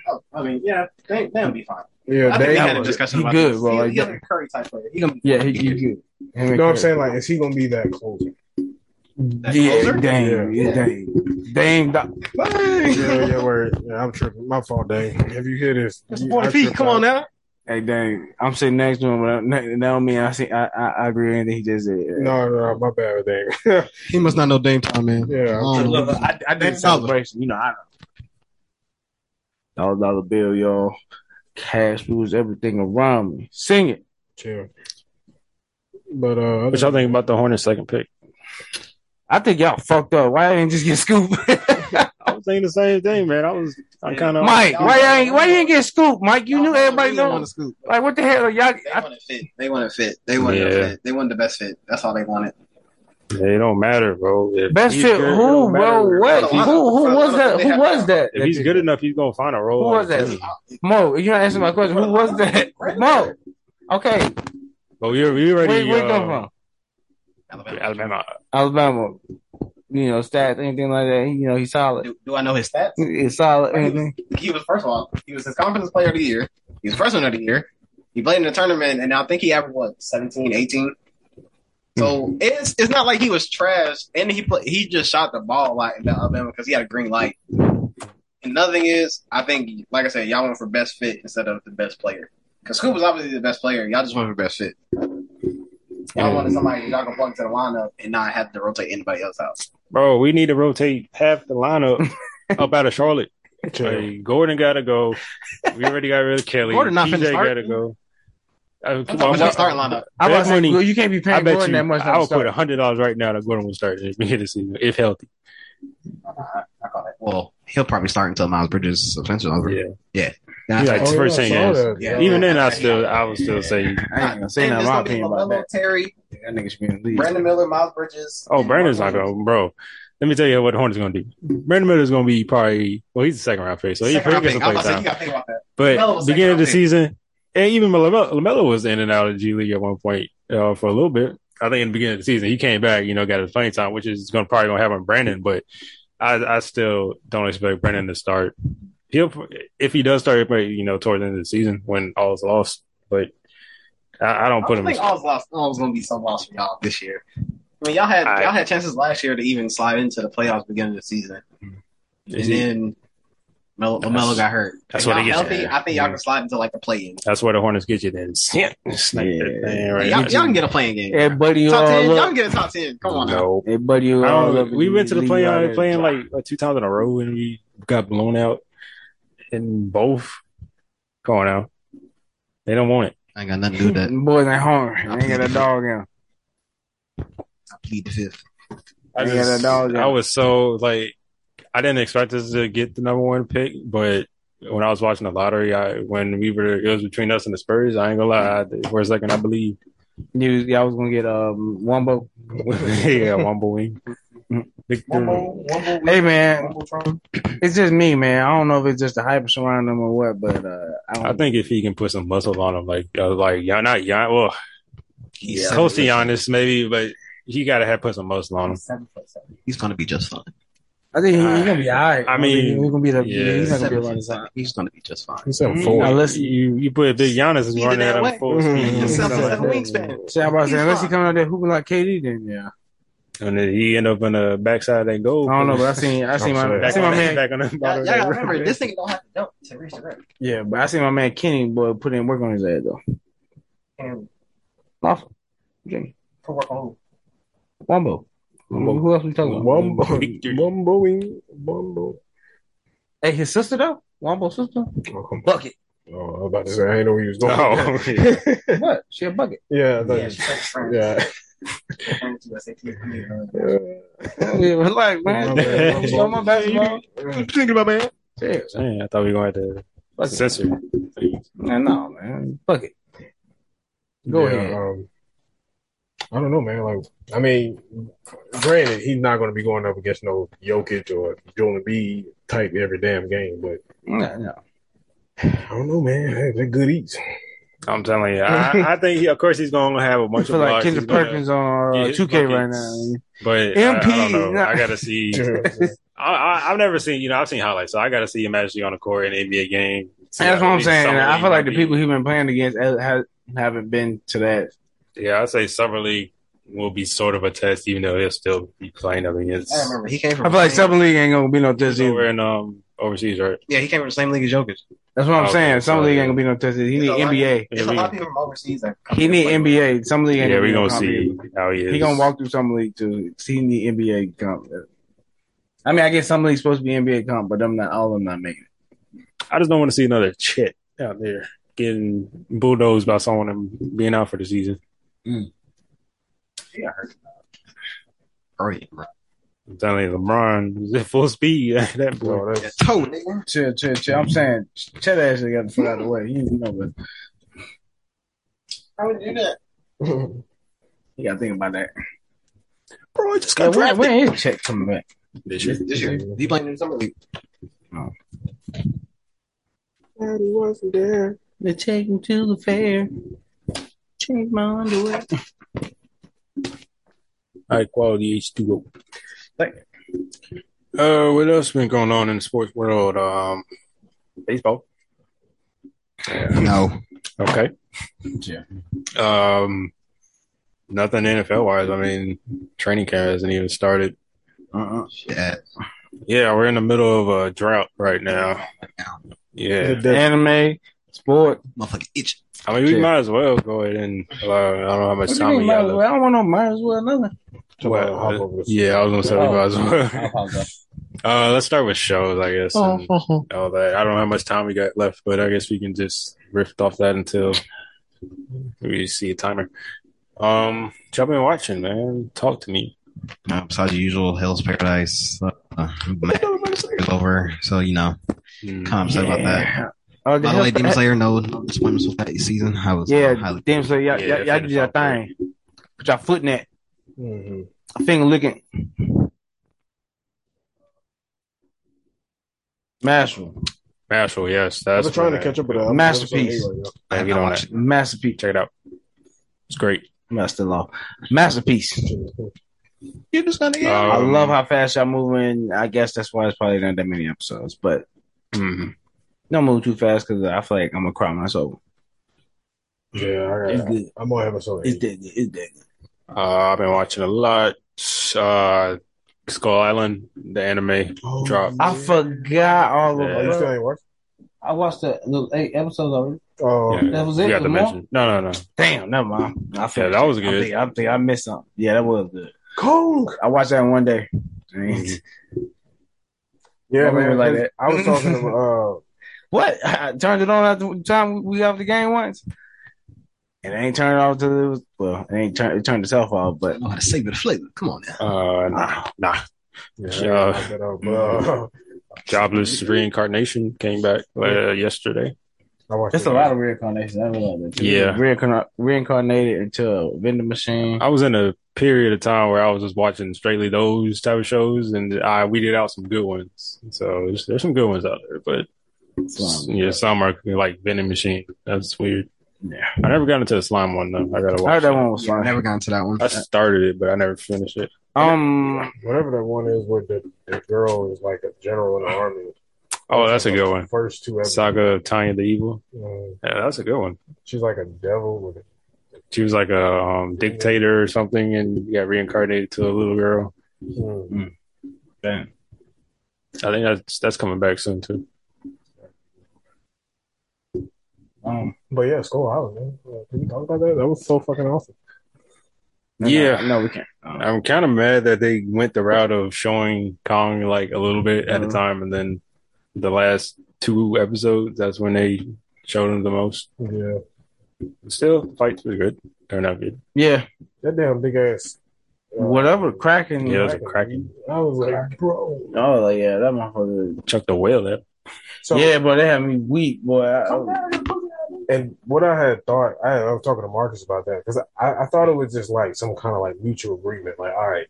Speaker 4: Oh, I mean, yeah, they they'll be fine.
Speaker 2: Yeah,
Speaker 4: I think we had a discussion
Speaker 3: he
Speaker 4: about
Speaker 3: good,
Speaker 4: this.
Speaker 3: bro,
Speaker 4: He,
Speaker 3: like
Speaker 4: he's
Speaker 3: that.
Speaker 4: a Curry type player. He gonna be
Speaker 3: Yeah, he, he good.
Speaker 2: You know what I'm saying? Like, is he going to be that closer?
Speaker 4: that
Speaker 3: Yeah,
Speaker 4: closer?
Speaker 3: Dame,
Speaker 2: Yeah.
Speaker 3: yeah. Dame, Dame. Doc-
Speaker 2: yeah, yeah, word. Yeah, I'm tripping. My fault, Dame. Have you hear this?
Speaker 4: That's
Speaker 2: You-
Speaker 4: 40 feet. Come
Speaker 2: out.
Speaker 4: on now.
Speaker 3: Hey, Dame, I'm sitting next to him. But that that don't mean I see. I, I, I agree with anything he just said.
Speaker 2: No, no, my bad, Dame.
Speaker 4: He must not know Dame time, man.
Speaker 2: yeah, I'm
Speaker 4: Um,
Speaker 2: tripping.
Speaker 3: Look, I, I did
Speaker 4: Dame
Speaker 3: a celebration. You know, I dollar dollar bill, y'all. Cash rules everything around me. Sing it.
Speaker 2: chill. But uh,
Speaker 1: What y'all think about the Hornets' second pick?
Speaker 3: I think y'all fucked up. Why didn't just get scooped?
Speaker 1: I was saying the same thing, man. I was, I kind of
Speaker 3: Mike, why you ain't why you ain't get scooped? Mike, you knew everybody
Speaker 4: They want
Speaker 3: know.
Speaker 4: to scoop.
Speaker 3: Like what the hell, y'all?
Speaker 4: They
Speaker 3: I,
Speaker 4: want to fit. They want to fit. They want to
Speaker 1: Yeah.
Speaker 4: fit. They want the best fit. That's all they wanted.
Speaker 1: It don't matter, bro. If
Speaker 3: best fit.
Speaker 1: good,
Speaker 3: Who, bro?
Speaker 1: matter.
Speaker 3: What? Who? Who was that? Who was that?
Speaker 1: If he's good enough, he's gonna find a role.
Speaker 3: Who was that?
Speaker 1: team.
Speaker 3: Mo, you not answer my question. Who was that? Mo. Okay,
Speaker 1: But we we
Speaker 3: where
Speaker 1: already
Speaker 3: where you come
Speaker 1: uh,
Speaker 3: from?
Speaker 4: Alabama.
Speaker 1: Alabama.
Speaker 3: Alabama. You know, stats, anything like that. You know, he's solid.
Speaker 4: Do, do I know his stats?
Speaker 3: He's solid. Anything.
Speaker 4: He was first of all, he was his confidence player of the year. He was freshman of the year. He played in the tournament, and I think he averaged what 17, 18? So mm. it's it's not like he was trash, and he play, he just shot the ball a lot in Alabama because he had a green light. And another thing is, I think, like I said, y'all went for best fit instead of the best player. Because Scoot was obviously the best player. Y'all just went for best fit. Y'all wanted somebody y'all can plug into the lineup and not have to rotate anybody else out.
Speaker 1: Bro, we need to rotate half the lineup up out of Charlotte.
Speaker 2: Chill.
Speaker 1: Gordon got to go. We already got rid of Kelly.
Speaker 4: Gordon not finna
Speaker 1: TJ got to go. Uh, come
Speaker 4: I'm
Speaker 1: on,
Speaker 4: talking about starting lineup.
Speaker 3: I'm about to
Speaker 1: money-
Speaker 3: well, you can't be
Speaker 1: I
Speaker 3: paying
Speaker 1: bet
Speaker 3: Gordon
Speaker 1: you.
Speaker 3: that much.
Speaker 1: I would
Speaker 3: to
Speaker 1: put a hundred dollars right now that Gordon will start at the beginning of the season if healthy.
Speaker 4: I, I call that. Well, he'll probably start until Miles Bridges' suspension over.
Speaker 1: Yeah,
Speaker 4: Yeah.
Speaker 1: He like
Speaker 2: Oh,
Speaker 1: first
Speaker 2: yeah, I
Speaker 1: ten
Speaker 2: saw
Speaker 4: Yeah.
Speaker 1: Even then, I still, I would still say,
Speaker 3: I ain't gonna say
Speaker 4: And
Speaker 3: nothing.
Speaker 4: it's
Speaker 3: My
Speaker 4: gonna
Speaker 3: opinion about that.
Speaker 4: Terry,
Speaker 3: That nigga should be in the league.
Speaker 4: Brandon Miller, Miles Bridges.
Speaker 1: oh, Brandon's
Speaker 4: Mark
Speaker 1: not going, bro. let me tell you what the Hornets going to do. Brandon Miller is going to be probably well, he's a second round pick, so he
Speaker 4: Second round
Speaker 1: gets some play
Speaker 4: about
Speaker 1: time.
Speaker 4: you got to think about that.
Speaker 1: But beginning of the season, and even LaMelo, LaMelo was in and out of the G League at one point uh, for a little bit. I think in the beginning of the season, he came back, you know, got his playing time, which is going to probably going to happen Brandon. But I, I still don't expect Brandon to start. He'll if he does start, he'll you know, towards the end of the season when all is lost. But I, I don't
Speaker 4: I
Speaker 1: put
Speaker 4: don't
Speaker 1: him.
Speaker 4: think all's lost. All's going to be some loss for y'all this year. I mean, y'all had
Speaker 1: I-
Speaker 4: y'all had chances last year to even slide into the playoffs beginning of the season, and
Speaker 1: he-
Speaker 4: then Melo, LaMelo got hurt.
Speaker 1: that's
Speaker 4: If
Speaker 1: what
Speaker 4: y'all
Speaker 1: he gets
Speaker 4: healthy.
Speaker 1: at.
Speaker 4: I think y'all can slide into like the play-in.
Speaker 1: That's where the Hornets get you. Then snap, snap
Speaker 3: Yeah.
Speaker 1: that thing right.
Speaker 4: y'all, y'all can get a playing game.
Speaker 3: Hey, buddy, you
Speaker 4: top
Speaker 3: all
Speaker 4: ten. Y'all can get a top ten. Come on now.
Speaker 1: No,
Speaker 3: Hey, buddy, you
Speaker 1: I
Speaker 3: all
Speaker 1: we went to the play
Speaker 3: out
Speaker 1: on
Speaker 3: there.
Speaker 1: playing like two times in a row and we got blown out in both. Come on now. They don't want it.
Speaker 4: I ain't got nothing to do with that.
Speaker 3: Boys ain't hungry. They ain't got a dog in. 'em.
Speaker 4: I plead the fifth.
Speaker 1: I,
Speaker 3: They got
Speaker 1: just-
Speaker 3: a dog in.
Speaker 1: I was so like I didn't expect us to get the number one pick, but when I was watching the lottery, I when we were it was between us and the Spurs, I ain't gonna lie, I, for a second I believed.
Speaker 3: You, y'all was gonna get um Wumbo.
Speaker 1: yeah, Wumble Wing. Victor.
Speaker 3: Hey man, it's just me, man. I don't know if it's just the hype surrounding him or what, but uh, I, don't,
Speaker 1: I think if he can put some muscle on him, like uh, like yeah, not Gian, well,
Speaker 4: He's
Speaker 1: close to Giannis maybe, but he gotta have put some muscle on him.
Speaker 4: He's gonna be just fine.
Speaker 3: I think he, he's gonna be alright.
Speaker 1: I mean,
Speaker 3: he's gonna be the
Speaker 1: yeah.
Speaker 3: he's not gonna be
Speaker 4: Seven
Speaker 3: running
Speaker 4: foot
Speaker 3: time.
Speaker 4: He's gonna be just fine.
Speaker 2: He's seven
Speaker 1: Now,
Speaker 2: four.
Speaker 3: Unless-
Speaker 1: you you put a big Giannis is running
Speaker 4: that
Speaker 1: at
Speaker 4: way.
Speaker 1: him full
Speaker 2: Mhm.
Speaker 1: speed,
Speaker 4: He's seven
Speaker 2: Yeah.
Speaker 4: seven wingspan.
Speaker 3: See, I'm about to say,
Speaker 4: He's
Speaker 3: unless he
Speaker 4: fine.
Speaker 3: coming out there hooping like KD, then yeah.
Speaker 1: and then he end up in the backside of that goal.
Speaker 3: I don't know, but I seen I seen my I
Speaker 1: back
Speaker 3: seen
Speaker 1: on
Speaker 3: my
Speaker 1: the-
Speaker 3: man.
Speaker 1: back on the
Speaker 4: Y'all,
Speaker 1: bottom
Speaker 4: y'all
Speaker 1: of
Speaker 4: gotta
Speaker 1: that
Speaker 4: remember, this thing don't have to jump to reach the rim.
Speaker 3: Yeah, but I seen my man Kenny boy put in work on his ass though.
Speaker 4: And
Speaker 3: Awesome. Okay.
Speaker 4: for work on
Speaker 3: Wumbo.
Speaker 1: Wumbo.
Speaker 3: Who else we talking about?
Speaker 2: Wumbo,
Speaker 1: Victor.
Speaker 2: Wumboing,
Speaker 3: Hey, his sister though. Wumbo's sister.
Speaker 2: Oh,
Speaker 3: Bucket.
Speaker 2: Oh, I was about to say, I ain't know where he was going.
Speaker 1: Oh.
Speaker 3: What? She a bucket.
Speaker 2: yeah, I thought
Speaker 4: Yeah,
Speaker 2: you-
Speaker 4: she's like friends.
Speaker 2: yeah.
Speaker 4: Friends to SAT.
Speaker 3: Yeah, relax, man.
Speaker 2: Yeah.
Speaker 3: Show my basketball.
Speaker 2: Thinking about man.
Speaker 3: Yeah.
Speaker 1: Dang, I thought we were going to have to
Speaker 3: Bucket.
Speaker 1: censor things.
Speaker 3: Man, no, man. Bucket. Go
Speaker 2: Yeah,
Speaker 3: ahead.
Speaker 2: Um, I don't know, man. Like, I mean, granted, he's not going to be going up against no Jokic or Joel Embiid type every damn game, but
Speaker 3: No, no.
Speaker 2: I don't know, man. Hey, they're good eats.
Speaker 1: I'm telling you, I, I think he, of course he's going to have a bunch
Speaker 3: feel
Speaker 1: of
Speaker 3: like
Speaker 1: blocks.
Speaker 3: Kendrick
Speaker 1: He's gonna-
Speaker 3: Perkins on
Speaker 1: get
Speaker 3: uh, 2K right now.
Speaker 1: But I, I
Speaker 3: MP,
Speaker 1: don't know.
Speaker 3: nah.
Speaker 1: I got to see. I, I, I've never seen, you know, I've seen highlights, so I got to see him actually on the court in an NBA game. See
Speaker 3: That's what I'm saying. I feel like the people he's been playing against ha- haven't been to that.
Speaker 1: Yeah, I'd say summer league will be sort of a test, even though he'll still be playing up against.
Speaker 4: I remember he came from.
Speaker 3: I feel like
Speaker 4: the
Speaker 3: Summer League ain't gonna be no test
Speaker 1: He's over
Speaker 3: either.
Speaker 1: in um overseas, right?
Speaker 4: Yeah, he came from the same league as Jokic.
Speaker 3: That's what I'm
Speaker 1: Okay,
Speaker 3: saying. Summer
Speaker 1: so,
Speaker 3: League ain't gonna be no test. He
Speaker 4: There's
Speaker 3: need
Speaker 4: a lot-
Speaker 3: NBA.
Speaker 4: There's a lot of people from overseas that
Speaker 3: He
Speaker 4: to
Speaker 3: need. NBA. Summer League ain't
Speaker 1: Yeah,
Speaker 3: gonna
Speaker 1: we're gonna see
Speaker 3: either.
Speaker 1: how he is.
Speaker 3: He gonna walk through Summer League too. He need NBA comp. I mean, I guess Summer League's supposed to be NBA comp, but I'm not. All of them not making it.
Speaker 1: I just don't want to see another Chet out there getting bulldozed by someone and being out for the season.
Speaker 4: He got hurt. Great, bro.
Speaker 1: I'm telling you, LeBron is at full speed. that boy.
Speaker 2: Bro,
Speaker 4: Yeah,
Speaker 2: that's,
Speaker 4: toe, nigga.
Speaker 3: Chill, chill, chill. I'm saying, Chet actually got the foot out of the way. You know, but
Speaker 4: How would you do that?
Speaker 3: you got to think about that.
Speaker 1: Bro, I just
Speaker 3: Yeah,
Speaker 1: got
Speaker 3: when,
Speaker 1: drafted.
Speaker 3: when is Chet coming back?
Speaker 1: This year.
Speaker 4: This year, he playing in the summer league. Oh.
Speaker 2: Daddy wasn't there.
Speaker 3: They take him to the fair. Change my underwear.
Speaker 1: High quality H2O.
Speaker 3: Thank
Speaker 1: Uh, what else been going on in the sports world? Um, baseball.
Speaker 4: No.
Speaker 1: Okay.
Speaker 3: Yeah.
Speaker 1: Um, nothing NFL wise. I mean, training camp hasn't even started.
Speaker 3: Uh-uh.
Speaker 4: Shit.
Speaker 1: Yeah, we're in the middle of a drought right now. Yeah.
Speaker 2: The- the-
Speaker 3: Anime, sport.
Speaker 4: Motherfucker itch.
Speaker 1: I mean, we
Speaker 3: Yeah.
Speaker 1: might as well go ahead and. Uh, I don't know how much
Speaker 3: What
Speaker 1: time we
Speaker 3: might
Speaker 1: got
Speaker 3: well?
Speaker 1: left.
Speaker 3: I don't want no might as well nothing.
Speaker 1: Well,
Speaker 2: Hop
Speaker 1: yeah, I was gonna say we might as well. Uh, let's start with shows, I guess, and
Speaker 3: Oh,
Speaker 1: all that. I don't know how much time we got left, but I guess we can just riff off that until we see a timer. Um, what y'all been watching, man? Talk to me.
Speaker 4: Uh, besides the usual Hell's Paradise, uh, is over. So you know, kind of upset about that.
Speaker 3: Uh,
Speaker 4: By the way, Demon Slayer, no, no disappointments with that season. I was
Speaker 3: Yeah,
Speaker 4: highly.
Speaker 3: damn. So y'all,
Speaker 1: Yeah,
Speaker 3: y'all, y'all do
Speaker 1: finish
Speaker 3: your thing. Put y'all foot in that.
Speaker 2: Mhm.
Speaker 3: Finger licking. Marshall,
Speaker 1: Marshall, yes,
Speaker 2: I've
Speaker 1: that's
Speaker 2: been trying to
Speaker 1: what-
Speaker 2: catch up with that.
Speaker 3: Masterpiece.
Speaker 4: I haven't
Speaker 1: on
Speaker 4: watched
Speaker 1: that.
Speaker 3: masterpiece,
Speaker 1: Check it out. It's great.
Speaker 3: master law, masterpiece.
Speaker 4: You just gonna get
Speaker 3: I
Speaker 1: Um,
Speaker 3: love how fast y'all moving. I guess that's why it's probably not that many episodes, but
Speaker 1: mhm.
Speaker 3: Don't move too fast because I feel like I'm gonna cry myself.
Speaker 2: Yeah, I
Speaker 3: It's
Speaker 2: got.
Speaker 3: good.
Speaker 2: I'm on episode
Speaker 3: It's
Speaker 2: eight.
Speaker 3: dead. It's dead.
Speaker 1: Uh, I've been watching a lot. Uh, Skull Island, the anime
Speaker 2: Oh,
Speaker 1: drop.
Speaker 3: I forgot all
Speaker 2: Oh,
Speaker 3: of
Speaker 2: you
Speaker 3: it.
Speaker 2: still ain't watched?
Speaker 3: I watched the, the eight episodes already.
Speaker 2: Oh,
Speaker 1: Yeah.
Speaker 3: That was
Speaker 1: You
Speaker 3: it?
Speaker 1: got
Speaker 3: Was
Speaker 1: to mention. No, no, no.
Speaker 3: Damn, never mind. I finished
Speaker 1: that was
Speaker 3: it.
Speaker 1: good.
Speaker 3: I think, I think I missed something. Yeah, that was good.
Speaker 2: Kong.
Speaker 3: I watched that one day.
Speaker 1: Mhm.
Speaker 2: Yeah,
Speaker 3: Why we
Speaker 2: man.
Speaker 3: were like
Speaker 2: 'cause
Speaker 3: that?
Speaker 2: I was talking to uh,
Speaker 3: What? I turned it on at the time we got the game once. And it ain't turned off till it was well, it ain't turned it turned itself off, but
Speaker 4: I know how to savor the flavor. Come on now.
Speaker 1: Uh, nah, nah.
Speaker 2: yeah,
Speaker 1: Yeah.
Speaker 2: I looked that up, but, uh,
Speaker 1: Jobless reincarnation came back uh, yesterday.
Speaker 2: I
Speaker 3: it's a lot of reincarnations. I realize that.
Speaker 1: Yeah.
Speaker 3: Reincarn- reincarnated into a vending machine.
Speaker 1: I was in a period of time where I was just watching straightly those type of shows, and I weeded out some good ones. So there's, there's some good ones out there, but
Speaker 3: Slime.
Speaker 1: yeah, some are like vending machine. That's weird.
Speaker 3: Yeah.
Speaker 1: I never got into the slime one though. I gotta
Speaker 3: I heard that
Speaker 1: it.
Speaker 3: one was
Speaker 4: Yeah, never got into that one.
Speaker 1: I started it, but I never finished it.
Speaker 3: Um,
Speaker 2: Whatever that one is with the, the girl is like a general in the army.
Speaker 1: Oh, that's a good one.
Speaker 2: First two episodes.
Speaker 1: Saga of Tanya the Evil.
Speaker 2: Um,
Speaker 1: Yeah, that's a good one.
Speaker 2: she's like a devil with a
Speaker 1: She was like a um, dictator or something, and got reincarnated to a little girl.
Speaker 2: Mm.
Speaker 3: damn.
Speaker 1: I think that's that's coming back soon too.
Speaker 3: Um,
Speaker 2: But yeah, Skull Island, man. Uh, Can you talk about that? That was so fucking awesome.
Speaker 1: Yeah.
Speaker 3: no, we can't. Um,
Speaker 1: I'm kind of mad that they went the route of showing Kong like a little bit at a
Speaker 3: Mhm.
Speaker 1: time, and then the last two episodes, that's when they showed him the most.
Speaker 2: Yeah.
Speaker 1: Still, fights were good. They're not good.
Speaker 3: yeah,
Speaker 2: That damn big ass. uh,
Speaker 3: whatever cracking.
Speaker 1: Yeah, it was a cracking.
Speaker 2: I was like, bro.
Speaker 3: Oh, like, yeah, that motherfucker.
Speaker 1: Chuck the whale there.
Speaker 2: So,
Speaker 3: yeah, but they had me weak, boy. I, I,
Speaker 2: And what I had thought, I, I was talking to Marcus about that because I, I thought it was just like some kind of like mutual agreement. Like, all right,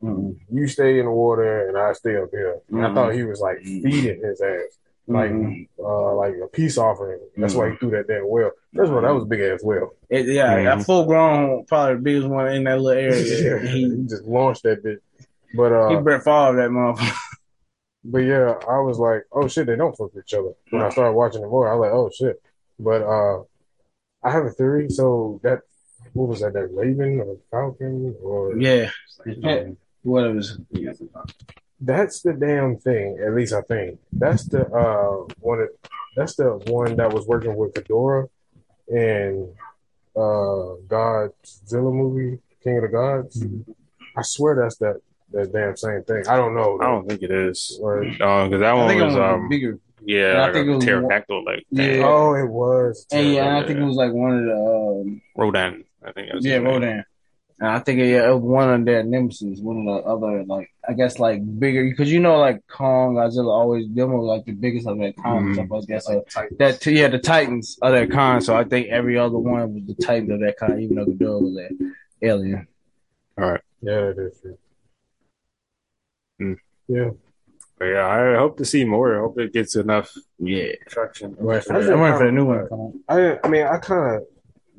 Speaker 3: mm,
Speaker 2: you stay in the water and I stay up here. And I thought he was like feeding his ass, like
Speaker 3: mm.
Speaker 2: uh, like a peace offering. That's why he threw that damn well. First of all, that was a big ass well.
Speaker 3: It, yeah, a full grown, probably the biggest one in that little area.
Speaker 2: yeah,
Speaker 3: he
Speaker 2: he just launched that bitch. But uh,
Speaker 3: he Brett Favre that motherfucker.
Speaker 2: But yeah, I was like, oh shit, they don't fuck with each other. When I started watching it more, I was like, oh shit. But uh I have a theory. So that what was that? That Raven or Falcon or
Speaker 3: Yeah, what it was.
Speaker 2: that's the damn thing. At least I think that's the uh one. Of, that's the one that was working with Ghidorah and uh Godzilla movie, King of the Gods. I swear that's that that damn same thing. I don't know.
Speaker 1: I don't think it is.
Speaker 2: Or-
Speaker 1: because that
Speaker 3: I
Speaker 1: one
Speaker 3: think it
Speaker 1: was
Speaker 3: was
Speaker 1: um
Speaker 3: bigger.
Speaker 1: Yeah,
Speaker 3: I think it was
Speaker 1: pterodactyl, like
Speaker 3: Yeah.
Speaker 2: Oh, it was.
Speaker 3: And yeah, I think it was like one of the um,
Speaker 1: Rodan. I think that's
Speaker 3: yeah. Rodan. And I think yeah, it was one of their nemesis, one of the other like I guess like bigger because you know like Kong, Godzilla always them were like the biggest of their kind.
Speaker 1: Mhm.
Speaker 3: So I guess so that t- yeah the Titans of their kind. So I think every other one was the Titans of that kind, even though Ghidorah was an alien. All right.
Speaker 2: Yeah, that is true.
Speaker 1: Hmm.
Speaker 2: Yeah.
Speaker 1: But yeah, I hope to see more. I hope it gets enough
Speaker 3: Yeah,
Speaker 1: traction.
Speaker 3: I'm waiting for,
Speaker 2: I
Speaker 3: the,
Speaker 2: think
Speaker 3: I'm waiting for the new one. to come out.
Speaker 2: I I mean I kind of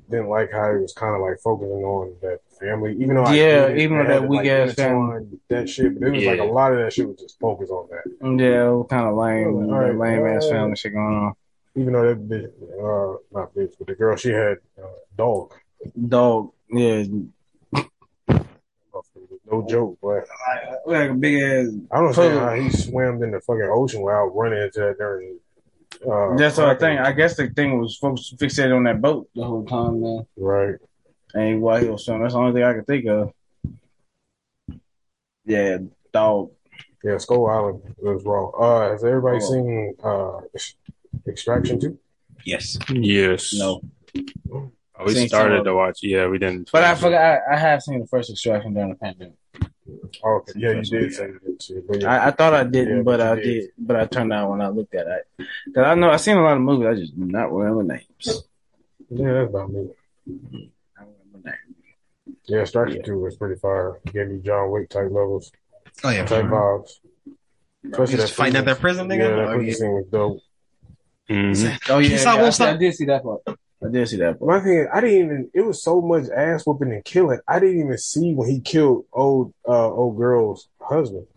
Speaker 2: didn't like how he was kind of like focusing on that family, even though
Speaker 3: Yeah,
Speaker 2: get it,
Speaker 3: even
Speaker 2: they
Speaker 3: with
Speaker 2: had
Speaker 3: that
Speaker 2: to,
Speaker 3: weak
Speaker 2: like,
Speaker 3: ass
Speaker 2: intertwine that shit, but it was like a lot of that shit was just focused on that.
Speaker 3: Yeah, it was kind of lame,
Speaker 2: All right,
Speaker 3: lame ass
Speaker 2: uh,
Speaker 3: family shit going on.
Speaker 2: Even though that bitch, uh, not bitch, but the girl she had uh, dog,
Speaker 3: Dog, yeah,
Speaker 2: no joke, but
Speaker 3: like like a big ass.
Speaker 2: I don't know how he swam in the fucking ocean without running into that during. Uh,
Speaker 3: That's what I think. I guess the thing was folks fixated on that boat the whole time, man.
Speaker 2: Right.
Speaker 3: And while he was swimming, that's the only thing I could think of. Yeah, dog.
Speaker 2: Yeah, Skull Island was wrong. Uh, has everybody
Speaker 3: Oh.
Speaker 2: seen uh, Extraction 2?
Speaker 4: Yes.
Speaker 1: Yes.
Speaker 3: No,
Speaker 1: Oh, we started to watch. Yeah, we didn't.
Speaker 3: but I forgot. I, I have seen the first extraction during the pandemic.
Speaker 2: Oh, okay. Yeah, you did say you did too. Yeah,
Speaker 3: I, I thought I didn't,
Speaker 2: Yeah,
Speaker 3: but
Speaker 2: but
Speaker 3: I
Speaker 2: did.
Speaker 3: did. But I turned out when I looked at it. Cause I know I seen a lot of movies. I just do not remember names.
Speaker 2: yeah, that's about me.
Speaker 3: I don't remember names.
Speaker 2: Yeah, Extraction
Speaker 3: Yeah.
Speaker 2: 2 was pretty fire. Gave me John Wick type levels,
Speaker 4: Oh yeah.
Speaker 2: type vibes. Especially
Speaker 4: He's fighting at that prison, nigga?
Speaker 2: Yeah, that
Speaker 4: Oh,
Speaker 2: prison
Speaker 4: yeah.
Speaker 2: scene was dope.
Speaker 1: Mhm.
Speaker 3: Oh yeah,
Speaker 4: Stop,
Speaker 3: yeah, I,
Speaker 4: stop.
Speaker 3: I did see that part. I didn't see that part.
Speaker 2: My thing is, I didn't even. It was so much ass whooping and killing. I didn't even see when he killed old uh old girl's husband.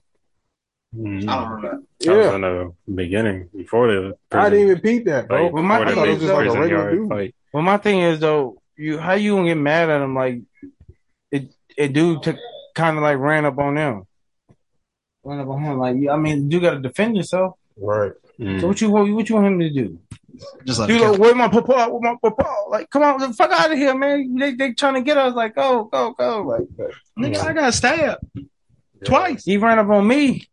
Speaker 1: Mhm.
Speaker 4: I don't remember that.
Speaker 1: That was
Speaker 2: Yeah,
Speaker 1: in the beginning before the.
Speaker 2: I didn't even peep that, bro.
Speaker 1: Like,
Speaker 3: Well, my
Speaker 2: I
Speaker 1: before
Speaker 2: thought
Speaker 1: the
Speaker 2: it was just like a regular dude.
Speaker 1: fight.
Speaker 3: Well, my thing is though, you how you gonna get mad at him? Like it, it dude took kind of like ran up on them, ran up on him. Like I mean, you got to defend yourself.
Speaker 2: Right.
Speaker 1: Mhm.
Speaker 3: So what you what, what you want him to do?
Speaker 4: Just like,
Speaker 3: You
Speaker 4: him
Speaker 3: go, where my papa? Where my papa? Like, come on, the fuck out of here, man! They they trying to get us. Like, go go go! Like,
Speaker 4: Nigga, I got stabbed twice.
Speaker 3: he ran up on me.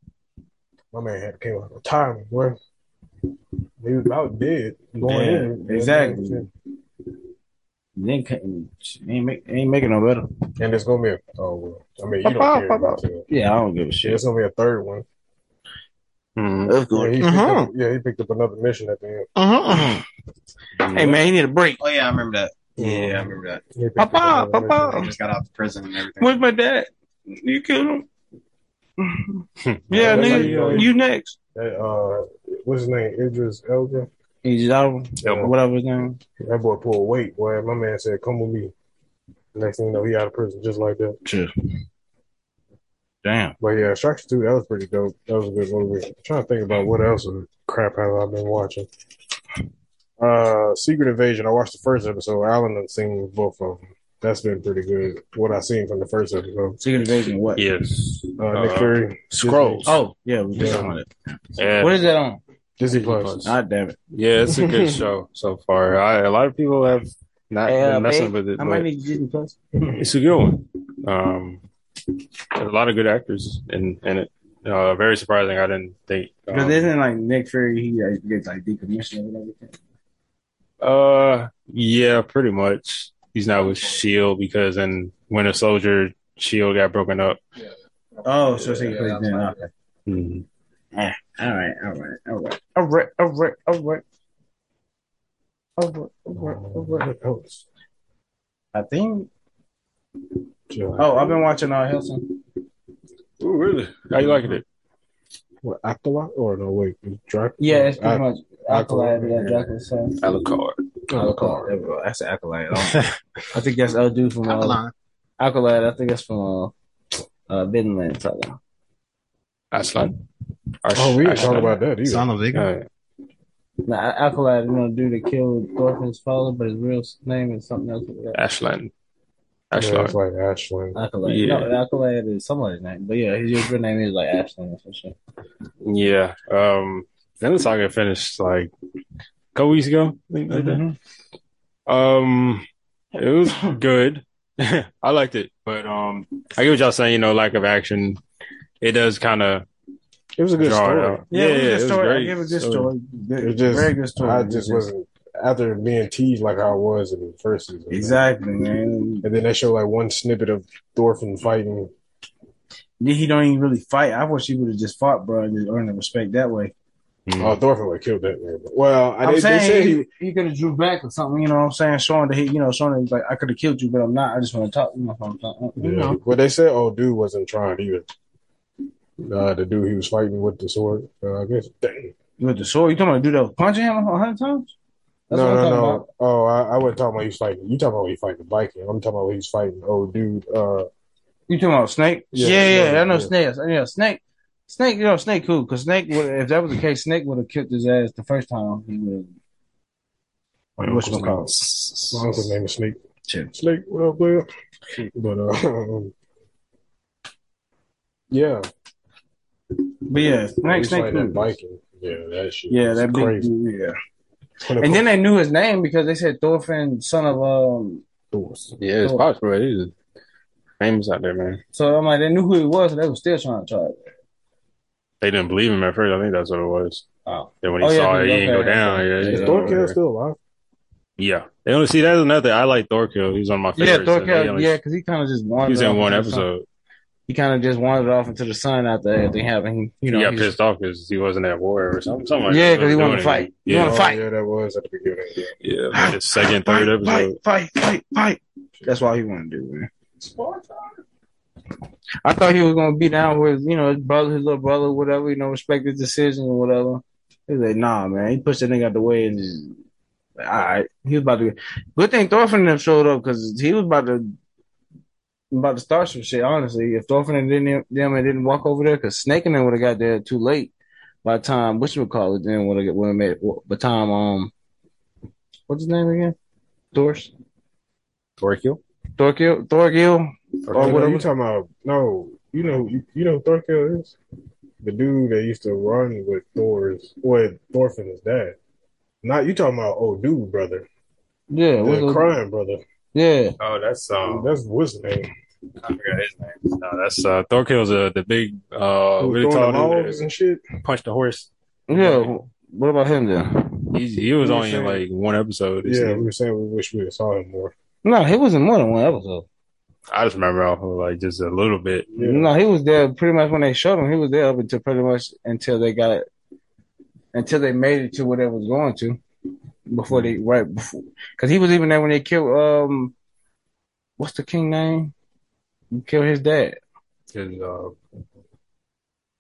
Speaker 2: My man had came out of time, boy. He was about dead. Going
Speaker 3: Yeah,
Speaker 2: in.
Speaker 3: exactly. Then ain't make ain't making no better.
Speaker 2: And it's gonna be a. Oh, well. I mean, you don't
Speaker 3: Papa,
Speaker 2: care.
Speaker 3: papa.
Speaker 2: about it.
Speaker 3: Yeah, I don't give a shit.
Speaker 2: it's gonna be a third one.
Speaker 1: Mhm.
Speaker 3: That's
Speaker 2: Yeah, he, picked
Speaker 4: Uh-huh.
Speaker 2: up, yeah, he picked up another mission at the end.
Speaker 4: Uh-huh.
Speaker 3: Hey man, he need a break.
Speaker 4: Oh yeah, I remember that. Yeah, I remember that.
Speaker 2: He picked
Speaker 3: Papa,
Speaker 2: another
Speaker 3: papa.
Speaker 4: He just got out of prison and everything.
Speaker 3: Where's my dad? You killed him. yeah,
Speaker 2: Yeah, that's you know
Speaker 3: nigga, you next.
Speaker 2: That, uh, what's his name? Idris Elba.
Speaker 3: He's out.
Speaker 1: Elba.
Speaker 3: Whatever his name.
Speaker 2: That boy pulled weight. Boy, my man said, "Come with me." Next thing you know, he out of prison just like that.
Speaker 3: Sure. Damn.
Speaker 2: But yeah, Extraction Two, that was pretty dope. That was a good movie. I'm trying to think about what else of crap have I been watching. Uh, Secret Invasion. I watched the first episode. Alan had seen both of them. That's been pretty good. What I seen from the first episode.
Speaker 3: Secret Invasion. What?
Speaker 1: Yes.
Speaker 2: Uh, Nick
Speaker 1: Uh,
Speaker 2: Fury.
Speaker 1: Skrulls.
Speaker 3: Oh yeah, we just
Speaker 2: Yeah.
Speaker 3: on it.
Speaker 1: Yeah.
Speaker 3: What is that on?
Speaker 2: Disney
Speaker 1: Disney
Speaker 2: Plus.
Speaker 1: Plus.
Speaker 3: God damn it.
Speaker 1: Yeah, it's a good show so far. I, a lot of people have not
Speaker 3: Hey, uh,
Speaker 1: been messing
Speaker 3: babe,
Speaker 1: with it,
Speaker 3: I might need Disney Plus.
Speaker 1: it's a good one. Um, there's a lot of good actors in in it. Uh, very surprising. I didn't think.
Speaker 3: Because
Speaker 1: Um,
Speaker 3: isn't like Nick Fury, he like, gets like decommissioned and everything.
Speaker 1: uh, yeah, pretty much. He's not with Shield because in Winter Soldier, Shield got broken up.
Speaker 3: Oh, so he
Speaker 4: Yeah,
Speaker 3: plays
Speaker 4: that's
Speaker 3: then.
Speaker 4: fine.
Speaker 3: Okay.
Speaker 1: Mhm.
Speaker 3: All right, all right, all right, all right, all right, all right. All right, all right, all right.
Speaker 2: What else?
Speaker 3: I think.
Speaker 2: Chill.
Speaker 3: Oh, I've been watching uh, Hellsing.
Speaker 1: Oh, really? How you liking it?
Speaker 2: What Aquila? Or no, wait, Dracula.
Speaker 3: Yeah, it's pretty
Speaker 2: Ac-
Speaker 3: much
Speaker 2: Acolyte,
Speaker 3: Acolyte. Yeah,
Speaker 2: yeah.
Speaker 3: Dracula's son.
Speaker 1: Alucard.
Speaker 3: Acolyte. There we go. That's an Acolyte. I think that's a dude from uh,
Speaker 4: Alkaline.
Speaker 3: Acolyte. I think that's from uh, uh, Vinland. Saga.
Speaker 1: Aslan.
Speaker 2: Oh, we didn't talk about that either.
Speaker 4: Son of Vigor.
Speaker 1: Uh,
Speaker 3: Now, Acolyte, you know, dude that killed Thorfinn's father, but his real name is something else. Like that.
Speaker 1: Ashland.
Speaker 2: Yeah,
Speaker 1: Ashland.
Speaker 2: it's like Ashland.
Speaker 3: Acolyte.
Speaker 1: Yeah.
Speaker 3: No, Acolyte is somebody's name, but yeah, his real name is like Ashland or some shit.
Speaker 1: Yeah. Um then the saga finished like a couple weeks ago. I think like that.
Speaker 3: Mhm.
Speaker 1: Um it was good. I liked it. But um I get what y'all saying, you know, lack of action. It does kinda
Speaker 2: It was a good story.
Speaker 1: out.
Speaker 3: Yeah, it was a good story. I
Speaker 1: great.
Speaker 3: give it a good
Speaker 1: So-
Speaker 3: story. Good,
Speaker 2: It just,
Speaker 3: very good story.
Speaker 2: I just wasn't after being teased like I was in the first season.
Speaker 3: exactly, man.
Speaker 2: And then they show like one snippet of Thorfinn fighting.
Speaker 3: Then he don't even really fight. I wish he would have just fought, bro, and just earned the respect that way.
Speaker 1: Mm.
Speaker 2: Oh, Thorfinn would have killed that man. Well, I
Speaker 3: I'm
Speaker 2: they,
Speaker 3: saying he,
Speaker 2: he.
Speaker 3: he, could have drew back or something. You know what I'm saying? Showing that he, you know, showing that he's like, I could have killed you, but I'm not. I just want to talk. You know what I'm saying? You
Speaker 2: Yeah.
Speaker 3: know.
Speaker 2: But they said, oh, dude wasn't trying either. Uh, the dude he was fighting with the sword. Uh, I guess. Dang.
Speaker 3: With the sword, you talking about the dude that was punching him a hundred times? That's
Speaker 2: no,
Speaker 3: what I'm
Speaker 2: no, no.
Speaker 3: about.
Speaker 2: Oh, I, I wasn't talking about he's fighting. You talking about he's fighting the Viking. I'm talking about he's fighting. Oh, dude. Uh,
Speaker 3: You talking about Snake?
Speaker 2: Yeah,
Speaker 3: Yeah, yeah,
Speaker 2: yeah,
Speaker 3: I know
Speaker 2: yeah.
Speaker 3: Snake. Yeah, Snake. Snake, you know, Snake cool. Because Snake, would, if that was the case, Snake would have kicked his ass the first time. He would
Speaker 2: my
Speaker 3: have. What's
Speaker 2: uncle's
Speaker 3: it
Speaker 2: name,
Speaker 3: called?
Speaker 2: my uncle's name is Snake.
Speaker 3: Chill.
Speaker 2: Snake, what up, player? But, uh, yeah.
Speaker 3: But yeah, Snake, Snake
Speaker 2: fighting that
Speaker 3: cool.
Speaker 2: Viking. Yeah, that shit.
Speaker 3: Yeah,
Speaker 2: is
Speaker 3: that
Speaker 2: crazy.
Speaker 3: dude, yeah. And then they knew his name because they said Thorfinn, son of um.
Speaker 1: Yeah, it's
Speaker 3: Oh.
Speaker 1: possible. He's famous out there, man.
Speaker 3: So I'm like, they knew who he was, and they were still trying to try it.
Speaker 1: They didn't believe him at first. I think that's what it was.
Speaker 3: Oh.
Speaker 1: Then when he
Speaker 3: Oh, yeah,
Speaker 1: saw it, he
Speaker 3: okay,
Speaker 1: didn't go down. Yeah,
Speaker 3: Is
Speaker 2: Is
Speaker 1: yeah.
Speaker 2: Thorkell still alive?
Speaker 1: Yeah. They only see that's another. I like Thorkell. He's one of my
Speaker 3: Yeah,
Speaker 1: favorites. and they
Speaker 3: Thorkell,
Speaker 1: only-
Speaker 3: yeah, because he kind of just wandered.
Speaker 1: He was in one
Speaker 3: into the
Speaker 1: episode.
Speaker 3: He kind of just wandered off into the sun after mm-hmm. everything happened. He, you know,
Speaker 1: he got pissed off because he wasn't at war or something. something like
Speaker 3: Yeah,
Speaker 1: that.
Speaker 3: 'cause he wanted to fight.
Speaker 1: it.
Speaker 3: He
Speaker 1: Yeah,
Speaker 3: wanted to fight.
Speaker 2: Oh, yeah, that was at the beginning. Yeah.
Speaker 1: yeah. Like the second, third
Speaker 3: fight,
Speaker 1: episode.
Speaker 3: Fight, fight, fight, fight. That's why he wanted to do, man. I thought he was gonna be down with you know his brother, his little brother, whatever. You know, respect his decision or whatever. He's like, nah, man. He pushed that nigga out the way and just, all right. He was about to. Good thing Thorfinn and them showed up because he was about to about to start some shit. Honestly, if Thorfinn and didn't them and didn't walk over there, because Snake and them would have got there too late. By the time what you would call it, then would have would have made by the time um, what's his name again? Thor's
Speaker 1: Thorkell.
Speaker 3: Thorkell Thorkell
Speaker 2: Or
Speaker 3: what
Speaker 2: are you talking about? No, you know, you, you know Thorkell is the dude that used to run with Thor's, with Thorfinn's dad. Not you talking about old dude brother,
Speaker 3: Yeah,
Speaker 2: the crying brother.
Speaker 3: yeah.
Speaker 1: Oh, that's um.
Speaker 2: That's what's name.
Speaker 1: I forgot his name. No, that's uh. Thorkell's uh the big uh
Speaker 2: Who
Speaker 1: really
Speaker 2: was
Speaker 1: tall
Speaker 2: throwing the
Speaker 1: dude
Speaker 2: and shit.
Speaker 1: punched the horse.
Speaker 3: Yeah. What about him then?
Speaker 1: He he was
Speaker 2: You
Speaker 1: only in like one episode.
Speaker 2: Yeah,
Speaker 1: season.
Speaker 2: we were saying we wish we saw him more.
Speaker 3: No, he was in more than one episode.
Speaker 1: I just remember off of like just a little bit.
Speaker 2: Yeah.
Speaker 3: No, he was there pretty much when they showed him. He was there up until pretty much until they got it, until they made it to where they was going to. Before they right before, because he was even there when they killed um, what's the king name? You killed his dad.
Speaker 1: His uh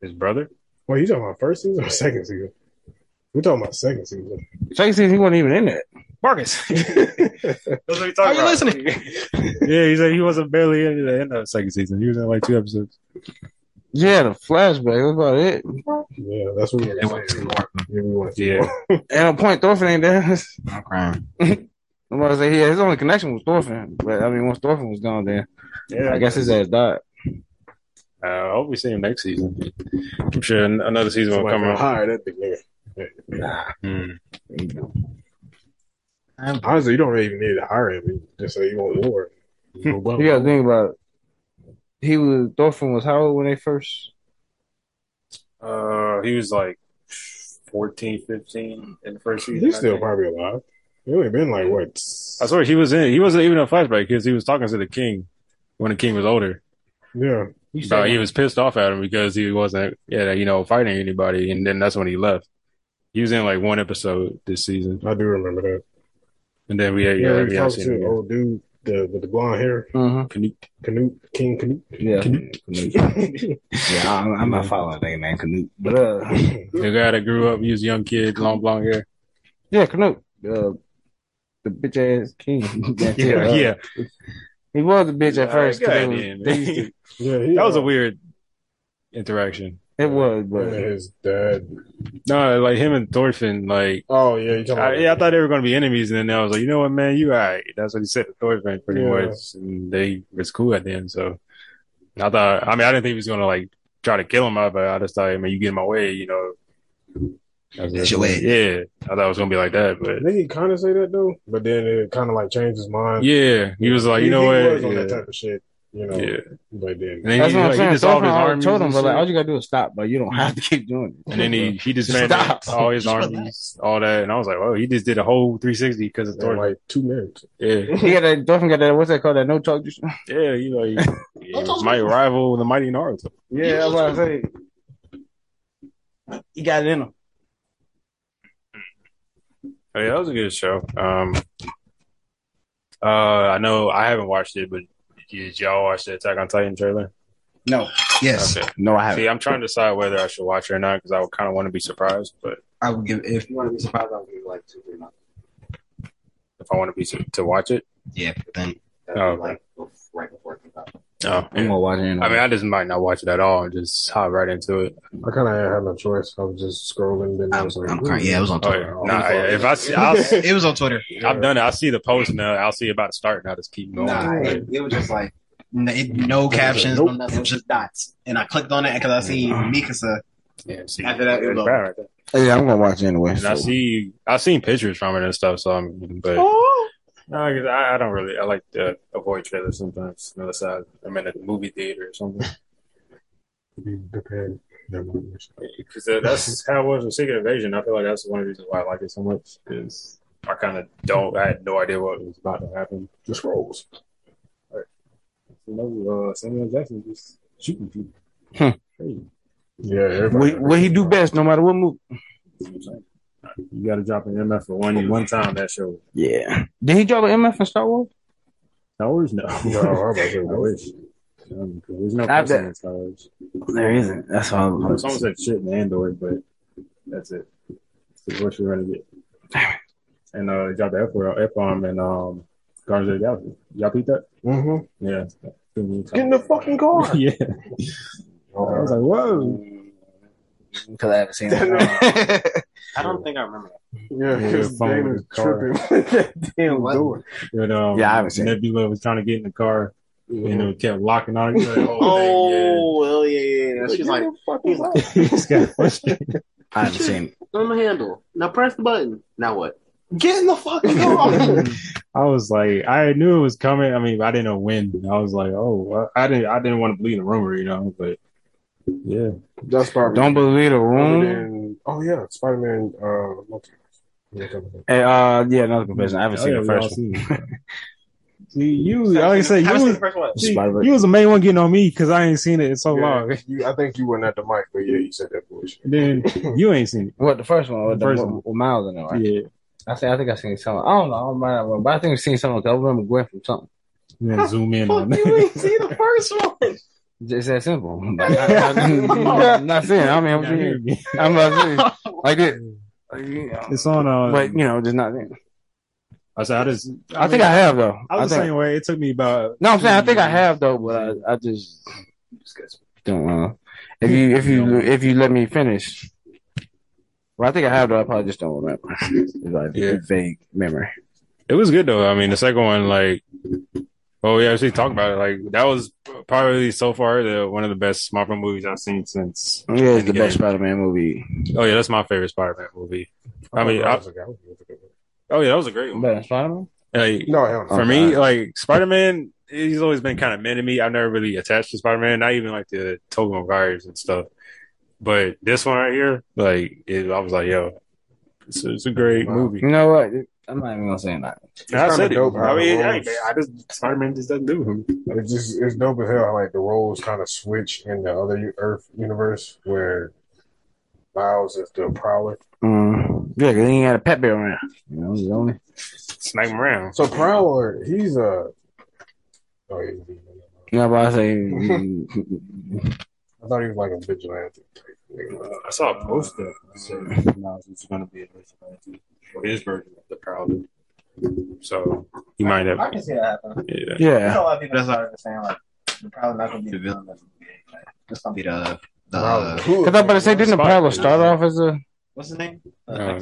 Speaker 1: his brother.
Speaker 2: Wait, you talking about first season or second season? We're talking about second season.
Speaker 3: Second season, he wasn't even in it.
Speaker 1: Marcus. That's what he
Speaker 4: Are you
Speaker 1: about.
Speaker 4: listening?
Speaker 1: Yeah, he said he wasn't barely in the end of the second season. He was in like two episodes.
Speaker 3: Yeah, the flashback. That's about it.
Speaker 2: Yeah, that's what we
Speaker 4: They
Speaker 2: were
Speaker 4: want
Speaker 2: saying.
Speaker 4: two more.
Speaker 2: Yeah, we want to
Speaker 1: Yeah.
Speaker 3: And a point, Thorfinn ain't there.
Speaker 4: I'm crying.
Speaker 3: I'm about to say, yeah, his only connection was Thorfinn. But I mean, once Thorfinn was gone, then
Speaker 1: Yeah,
Speaker 3: I guess his ass died.
Speaker 1: Uh, I hope we see him next season. I'm sure another season will come
Speaker 2: gonna
Speaker 1: out.
Speaker 2: hire that big nigga.
Speaker 1: Hmm.
Speaker 2: Honestly, you don't even need to hire him. Just say you want war.
Speaker 3: You gotta think about it. He was Thorfinn was how old when they first?
Speaker 1: Uh, he was like 14, 15 in the first season.
Speaker 2: He's still probably alive. He only been like what?
Speaker 1: I swear he was in. He wasn't even a flashback because he was talking to the king when the king was older.
Speaker 2: Yeah,
Speaker 1: But he was pissed off at him because he wasn't, yeah, you know, fighting anybody, and then that's when he left. He was in like one episode this season,
Speaker 2: I do remember that.
Speaker 1: and then we, yeah,
Speaker 2: Yeah,
Speaker 1: yeah, we
Speaker 2: talked to
Speaker 1: him
Speaker 2: the old dude the, with the blonde hair,
Speaker 3: Uh-huh.
Speaker 1: Canute.
Speaker 2: Canute, King Canute.
Speaker 3: Yeah. yeah, I'm, I'm not following that man, Canute. But uh,
Speaker 1: The guy that grew up, he was a young kid, long blonde hair.
Speaker 3: yeah, Canute, uh, the bitch ass king. That
Speaker 1: Yeah,
Speaker 3: uh,
Speaker 1: yeah.
Speaker 3: he was a bitch at first.
Speaker 1: God
Speaker 3: was-
Speaker 1: damn,
Speaker 3: they used to-
Speaker 2: yeah, he,
Speaker 1: that was a
Speaker 2: uh,
Speaker 1: weird interaction.
Speaker 3: it was,
Speaker 2: and
Speaker 3: but
Speaker 2: his dad.
Speaker 1: No, like him and Thorfinn, like,
Speaker 2: Oh yeah, you talking
Speaker 1: I,
Speaker 2: about?
Speaker 1: yeah, I thought they were going to be enemies, and then I was like, you know what, man, you all right. That's what he said to Thorfinn, pretty
Speaker 2: Yeah.
Speaker 1: much, and they was cool at the end. So I thought, I mean, I didn't think he was going to like try to kill him, but I just thought, I mean, you get in my way, you know. That's,
Speaker 4: That's your way.
Speaker 1: Yeah, I thought it was going to be like that, but
Speaker 2: Didn't he kind of say that though? But then it kind of like changed his mind.
Speaker 1: yeah, he was like,
Speaker 2: He-
Speaker 1: you know
Speaker 2: he
Speaker 1: what,
Speaker 2: was on
Speaker 1: yeah,
Speaker 2: that type of shit, you know.
Speaker 1: yeah.
Speaker 2: But then
Speaker 1: then
Speaker 3: that's
Speaker 1: he,
Speaker 3: what I'm
Speaker 1: like, he
Speaker 3: saying.
Speaker 1: dissolved
Speaker 3: Thorfinn
Speaker 1: his
Speaker 3: already
Speaker 1: armies
Speaker 3: told him, but like, all you gotta do is stop, but you don't have to keep doing it.
Speaker 1: And then he he
Speaker 3: Just
Speaker 1: disbanded all his armies, all that, and I was like, "Oh, he just did a whole 360 because of
Speaker 2: in like two minutes.
Speaker 1: Yeah,
Speaker 3: he got that Thorfinn got that what's that called that no talk.
Speaker 1: yeah, he like he might rival the mighty Naruto.
Speaker 3: Yeah, that's what I say. He got it in him.
Speaker 1: Oh, yeah, that was a good show. Um, uh, I know I haven't watched it, but did y'all watch the Attack on Titan trailer?
Speaker 4: No. Yes.
Speaker 1: Okay.
Speaker 3: No, I haven't.
Speaker 1: See, I'm trying to decide whether I should watch it or not because I would kind of want to be surprised, but
Speaker 4: I would give if you want to be surprised, I'll give you like two, three months.
Speaker 1: if I want to be to watch it,
Speaker 4: Yeah, but then
Speaker 1: Oh,
Speaker 4: like right before it comes out.
Speaker 1: Oh,
Speaker 3: I'm gonna watch it.
Speaker 1: I mean, I just might not watch it at all and just hop right into it.
Speaker 2: I kind of had no choice. I was just scrolling. Then I
Speaker 4: I'm,
Speaker 2: was like,
Speaker 4: I'm crying. Yeah, it was on
Speaker 1: Oh,
Speaker 4: Twitter.
Speaker 1: yeah. Nah, yeah, if I see, I'll,
Speaker 4: It was on Twitter.
Speaker 1: I've done it. I see the post and uh, I'll see about starting. start and I'll just keep going.
Speaker 4: Nah, it, it was just like n- it, no captions,
Speaker 2: Nope.
Speaker 4: no nothing. It was just dots, and I clicked on it because I see Mikasa.
Speaker 1: Yeah, see,
Speaker 4: After that, it was
Speaker 1: it's
Speaker 4: over.
Speaker 1: right there.
Speaker 3: Yeah, I'm gonna watch it anyway.
Speaker 1: And I see, I've seen pictures from it and stuff. So I'm, but no, 'cause I, I don't really. I like to avoid trailers sometimes. Unless I, I'm in a movie theater or something.
Speaker 2: be prepared. Never mind.
Speaker 1: Because that's how it was with Secret Invasion. I feel like that's one of the reasons why I like it so much. Because I kind of don't. I had no idea what was about to happen.
Speaker 2: The scrolls.
Speaker 1: You know, uh, Samuel Jackson just shooting people.
Speaker 3: Hmm.
Speaker 1: Crazy.
Speaker 2: Yeah, everybody.
Speaker 3: What, what he do best, no matter what move.
Speaker 1: You know what I'm saying? You got to drop an MF for one one time. That show.
Speaker 3: Yeah. Did he drop an MF in Star Wars?
Speaker 1: Star Wars, no.
Speaker 2: No, I'm about to say,
Speaker 1: I wish. Um, 'cause there's no
Speaker 3: cussing
Speaker 1: in Star Wars.
Speaker 3: There isn't. That's all.
Speaker 1: Someone said shit in Andor, but that's it. That's what you're gonna get. And uh, they dropped the F word, F bomb, and um, Guardians of the Galaxy. Y'all peep that?
Speaker 2: Mm-hmm.
Speaker 1: Yeah.
Speaker 2: Get in the fucking car.
Speaker 1: yeah. I was like, whoa.
Speaker 3: Because I haven't seen it.
Speaker 4: I don't think I remember.
Speaker 2: Yeah,
Speaker 1: Yeah,
Speaker 2: because
Speaker 1: phone
Speaker 2: they was
Speaker 1: the car.
Speaker 2: tripping with that damn
Speaker 4: What?
Speaker 2: door.
Speaker 1: And, um,
Speaker 3: Yeah, I haven't seen it.
Speaker 1: Nebula was trying to get in the car, and it kept locking on it. Like,
Speaker 4: Oh, well, yeah, yeah. yeah. She's like,
Speaker 2: he's
Speaker 4: like-
Speaker 1: He just got frustrated.
Speaker 3: I haven't seen it.
Speaker 4: on the handle. Now press the button. Now what? Get in the fucking car.
Speaker 1: I was like, I knew it was coming. I mean, I didn't know when. I was like, oh, I I didn't, I didn't want to believe the rumor, you know. But yeah,
Speaker 2: That's probably
Speaker 3: Don't believe the
Speaker 2: other
Speaker 3: room.
Speaker 2: than- oh yeah, Spider Man. Uh. Yeah.
Speaker 3: Hey, uh, yeah, another confession. I haven't
Speaker 1: Oh,
Speaker 3: seen
Speaker 1: yeah,
Speaker 3: the first one.
Speaker 1: See, you, like I say you
Speaker 4: Haven't
Speaker 1: was,
Speaker 4: the first one.
Speaker 1: see, you was the main one getting on me because I ain't seen it in so
Speaker 2: Yeah,
Speaker 1: long.
Speaker 2: you, I think you weren't at the mic, but yeah, you said that bullshit.
Speaker 1: Then you ain't seen it.
Speaker 3: What the first one? With
Speaker 1: The
Speaker 3: the,
Speaker 1: first
Speaker 3: with, with Miles in it,
Speaker 1: it.
Speaker 3: right?
Speaker 1: Yeah.
Speaker 3: I think I think I seen something. I don't know. I don't mind, but I think I've seen something. 'cause I remember Gwen from something.
Speaker 1: You gotta zoom in on
Speaker 4: Fuck, you ain't see the first one.
Speaker 3: It's that simple. But I, I, am not saying. I mean, I'm, not saying, I'm about to say like it. Like, you know,
Speaker 1: It's on. Uh,
Speaker 3: but you know, just not.
Speaker 1: I said, I just.
Speaker 3: I, think I have though.
Speaker 1: I was the
Speaker 3: think,
Speaker 1: same way. It took me about.
Speaker 3: No, I'm saying I think I have though, but I, I just don't know. If you if you if you let me finish, well, I think I have though. I probably just don't remember. It's like
Speaker 1: Yeah.
Speaker 3: a vague memory.
Speaker 1: It was good though. I mean, the second one, like, oh yeah, actually talk about it. Like that was probably so far the one of the best Marvel movies I've seen since.
Speaker 3: Yeah, it's the
Speaker 1: Endgame.
Speaker 3: best Spider-Man movie.
Speaker 1: Oh yeah, that's my favorite Spider-Man movie. I mean,
Speaker 2: thought
Speaker 1: I-
Speaker 2: that was a guy.
Speaker 1: Oh yeah, that was a great one.
Speaker 3: Better Spider-Man.
Speaker 1: Like,
Speaker 2: No, hell
Speaker 1: for
Speaker 3: Oh,
Speaker 1: me,
Speaker 3: God.
Speaker 1: like Spider-Man, he's always been kind of meant to me. I've never really attached to Spider-Man, not even like the Tobey Maguires and stuff. But this one right here, like, it, I was like, yo, it's, it's a great
Speaker 2: Wow.
Speaker 1: movie.
Speaker 3: You know what? I'm not even gonna say that.
Speaker 1: And I said it.
Speaker 2: dope
Speaker 1: I mean,
Speaker 2: the
Speaker 1: hey, man, I just Spider-Man just doesn't do him.
Speaker 2: It's just it's dope as hell. how, Like the roles kind of switch in the other Earth universe where Miles is the Prowler.
Speaker 3: Mm, yeah, because he ain't had a pet bear around. You know, he's only.
Speaker 1: Smack him around.
Speaker 2: So Prowler, he's a. Oh yeah, he-
Speaker 3: No, but I say.
Speaker 2: I thought he was like a vigilante. type.
Speaker 1: I saw a poster that said Miles was going to be a vigilante for his version of the Prowler. So he might have.
Speaker 4: I can see that happen.
Speaker 1: Yeah.
Speaker 4: There's
Speaker 3: yeah.
Speaker 4: a lot of people that's already saying like they're probably not gonna be the villain of the movie. Like, it's gonna be the the uh,
Speaker 2: Prowler.
Speaker 3: Because I'm about to say, didn't the
Speaker 1: Spot-
Speaker 3: Prowler start off as a.
Speaker 4: what's his name? Uh,
Speaker 1: Uh,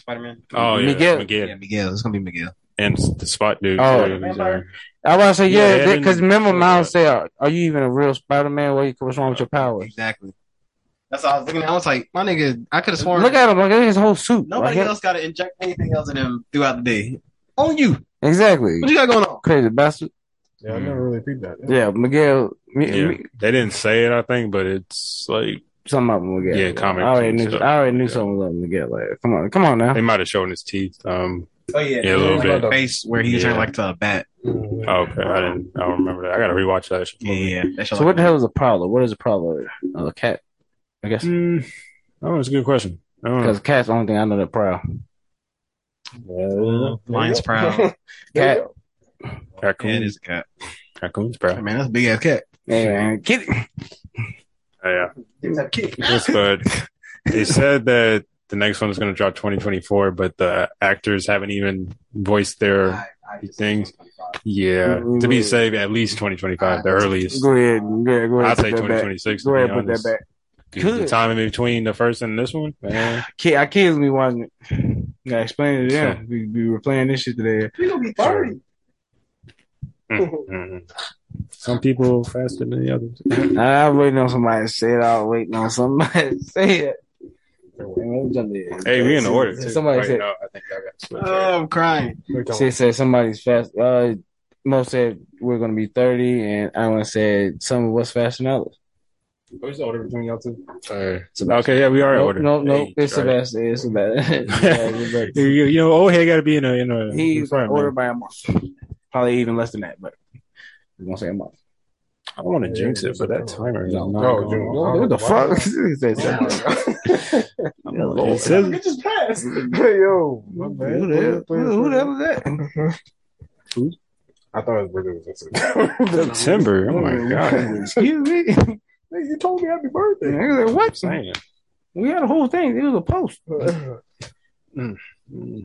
Speaker 4: Spider-Man.
Speaker 1: Oh yeah,
Speaker 3: Miguel.
Speaker 1: Miguel.
Speaker 4: Yeah, Miguel. It's gonna be Miguel.
Speaker 1: and the Spot dude.
Speaker 3: Oh.
Speaker 1: Yeah, uh,
Speaker 3: I was about to say,
Speaker 1: Yeah,
Speaker 3: yeah, because
Speaker 1: didn't-
Speaker 3: remember Miles said, are, are you even a real Spider Man? What, what's wrong with your powers?
Speaker 4: Exactly. That's all I was looking at. I was like, my nigga, I could have sworn
Speaker 3: Look at him, look at his whole suit.
Speaker 4: nobody
Speaker 3: Like,
Speaker 4: else got to inject anything else in him throughout the day. On you.
Speaker 3: Exactly.
Speaker 4: What you got going on?
Speaker 3: Crazy bastard.
Speaker 2: Yeah, I never really peeped that.
Speaker 3: Yeah, Miguel. Me,
Speaker 1: yeah.
Speaker 3: me-
Speaker 1: They didn't say it, I think, but it's like
Speaker 3: something about Miguel.
Speaker 1: Yeah, comics
Speaker 3: I already knew.
Speaker 1: stuff.
Speaker 3: I already knew
Speaker 1: Yeah.
Speaker 3: something about Miguel. Like, come on, come on now.
Speaker 1: they might have shown his teeth. Um,
Speaker 4: Oh yeah,
Speaker 1: Yeah, a little
Speaker 4: Like
Speaker 1: bit.
Speaker 4: Face where he
Speaker 1: Yeah.
Speaker 4: turned like to a bat.
Speaker 2: Mhm.
Speaker 1: oh, okay, I didn't. I don't remember that. I gotta rewatch that.
Speaker 4: Yeah, yeah. That shit
Speaker 3: So what the hell is a prowler? What is a prowler? A cat, I guess.
Speaker 1: Mm, oh, that's a good question. I don't know.
Speaker 3: Because cat's the only thing I know that prowl.
Speaker 1: Uh,
Speaker 4: Lion's proud.
Speaker 3: Cat.
Speaker 1: Raccoon,
Speaker 4: Yeah, it is a cat.
Speaker 1: raccoon's
Speaker 4: Hey,
Speaker 1: proud.
Speaker 4: man, that's a big ass cat.
Speaker 3: Hey man, kitty.
Speaker 1: Oh, yeah,
Speaker 4: It's a kid.
Speaker 1: yes, but they said that the next one is going to drop 2024, but the actors haven't even voiced their things. Yeah, to be safe, at least 2025, the earliest.
Speaker 3: Go ahead, go ahead, go ahead.
Speaker 1: I'd
Speaker 3: put
Speaker 1: say 2026.
Speaker 3: Go ahead, put that back.
Speaker 1: 'Cause The
Speaker 3: Good.
Speaker 1: time in between the first and this one, man.
Speaker 3: Kid, I kids me watching it. You gotta explain it to them. We, we were playing this shit today.
Speaker 4: We gonna be thirty.
Speaker 1: Mm-mm. Some people faster than the others.
Speaker 3: I was waiting on somebody to say it. I was waiting on somebody to say it.
Speaker 1: Hey, we in the order. Too.
Speaker 3: Somebody
Speaker 1: right
Speaker 3: said,
Speaker 1: now, I think y'all got split
Speaker 4: Oh, I'm crying.
Speaker 3: She said somebody's fast. Uh, Mo said we're gonna be thirty, and I want to said some of us faster than others.
Speaker 1: What's the order between y'all two? okay, yeah, we are in
Speaker 3: No,
Speaker 1: order.
Speaker 3: no, no.
Speaker 1: Hey,
Speaker 3: It's
Speaker 1: right.
Speaker 3: Sebastian. It's Sebastian.
Speaker 1: you, you know, old head got to be in a in a.
Speaker 3: He's
Speaker 1: front, man.
Speaker 3: ordered by a month, probably even less than that, but we're gonna say a month.
Speaker 1: I don't want to jinx it, but that timer is
Speaker 3: No,
Speaker 1: not
Speaker 2: no,
Speaker 1: going on.
Speaker 3: What the fuck? He said oh
Speaker 1: It says
Speaker 4: just passed.
Speaker 2: Hey, yo, my bad.
Speaker 3: Who the hell? Who, who the hell is that?
Speaker 2: I thought his birthday was in September.
Speaker 1: September. Oh my god.
Speaker 3: Excuse me.
Speaker 2: Hey, you told me happy birthday.
Speaker 3: Nigga, like, what?
Speaker 1: Saying.
Speaker 3: We had a whole thing. It was a post.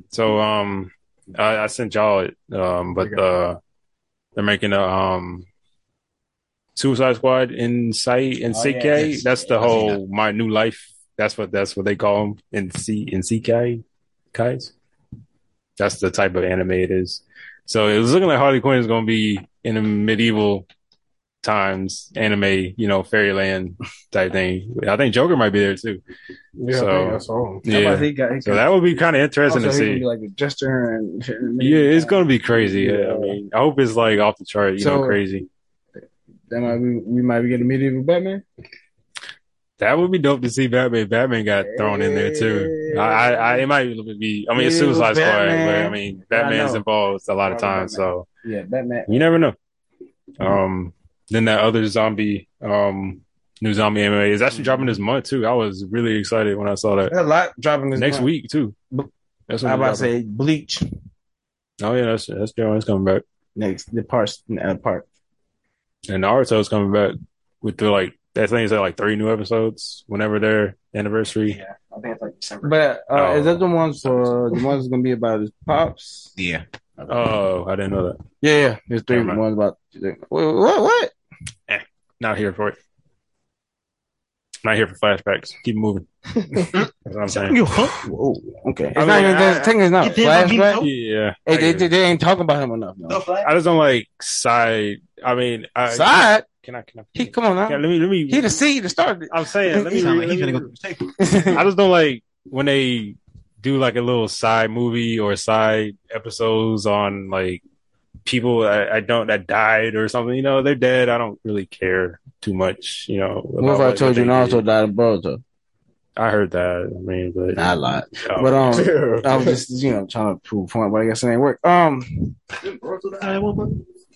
Speaker 1: So um, I, I sent y'all it. Um, but uh, they're making a um. Suicide Squad in sight in
Speaker 4: Oh,
Speaker 1: CK.
Speaker 4: yeah.
Speaker 1: That's the
Speaker 4: Yeah, I
Speaker 1: whole my new life. That's what that's what they call them in C in CK. Kais. That's the type of anime it is. So it was looking like Harley Quinn is going to be in a medieval times anime, you know, fairyland type thing. I think Joker might be there too.
Speaker 2: Yeah,
Speaker 1: So-
Speaker 2: I think I saw him.
Speaker 1: Yeah.
Speaker 3: He got, he
Speaker 1: So that would be kind of interesting to see.
Speaker 3: be like a jester and shit.
Speaker 1: Yeah, it's going to be crazy. Yeah, I mean, I hope it's like off the chart, you know, crazy.
Speaker 3: That might be, we might be getting medieval Batman.
Speaker 1: That would be dope to see Batman. Batman got thrown in there too. I, I, I it might be. I mean, it's
Speaker 3: Yeah,
Speaker 1: Suicide Squad, but I mean, Batman's
Speaker 3: know.
Speaker 1: involved a lot of times, so
Speaker 3: Yeah, Batman.
Speaker 1: you never know. Um, then that other zombie, um, new zombie anime is actually dropping this month too. I was really excited when I saw that
Speaker 3: There's a lot dropping this
Speaker 1: next
Speaker 3: month.
Speaker 1: week too.
Speaker 3: That's
Speaker 1: That's
Speaker 3: I
Speaker 1: when
Speaker 3: about to say Bleach.
Speaker 1: Oh yeah, that's that's Jones coming back,
Speaker 3: next. The parts uh, part.
Speaker 1: and Naruto's coming back with the like. That thing is like three new episodes whenever their anniversary.
Speaker 4: Yeah, I think it's like December.
Speaker 3: But uh,
Speaker 1: Oh.
Speaker 3: is that the ones for the ones that's gonna be about his pops?
Speaker 4: yeah,
Speaker 1: Oh, I didn't know that.
Speaker 3: Yeah, yeah. There's three
Speaker 1: Never mind.
Speaker 3: ones about what? What? what?
Speaker 1: Not here for it. Not here for flashbacks. Keep moving. That's what I'm saying.
Speaker 3: Whoa, okay. It's
Speaker 1: I
Speaker 3: not
Speaker 1: mean,
Speaker 3: even.
Speaker 1: I-
Speaker 3: Technically, it's not
Speaker 4: It did what he
Speaker 3: flashback.
Speaker 1: Yeah.
Speaker 3: Hey, they, they, they ain't talking about him enough.
Speaker 4: no
Speaker 3: No.
Speaker 1: I just don't like side. I mean, I,
Speaker 3: Side.
Speaker 1: Can I? Can I?
Speaker 3: He come on
Speaker 1: Yeah,
Speaker 3: now.
Speaker 1: let me. Let me.
Speaker 3: He the seed to start.
Speaker 1: I'm saying. Let me.
Speaker 4: Sound like
Speaker 1: let
Speaker 4: he's
Speaker 1: me-
Speaker 4: gonna go through the table.
Speaker 1: I just don't like when they do like a little side movie or side episodes on like people I, I don't that died or something. You know, they're dead. I don't really care too much. You know.
Speaker 3: What if
Speaker 1: about
Speaker 3: I told you Naruto
Speaker 1: did.
Speaker 3: died in Boruto?
Speaker 1: I heard that. I mean, but
Speaker 3: Nah, I lied.
Speaker 1: Oh.
Speaker 3: But um, I was just you know trying to prove a point, but I guess it ain't work. Um,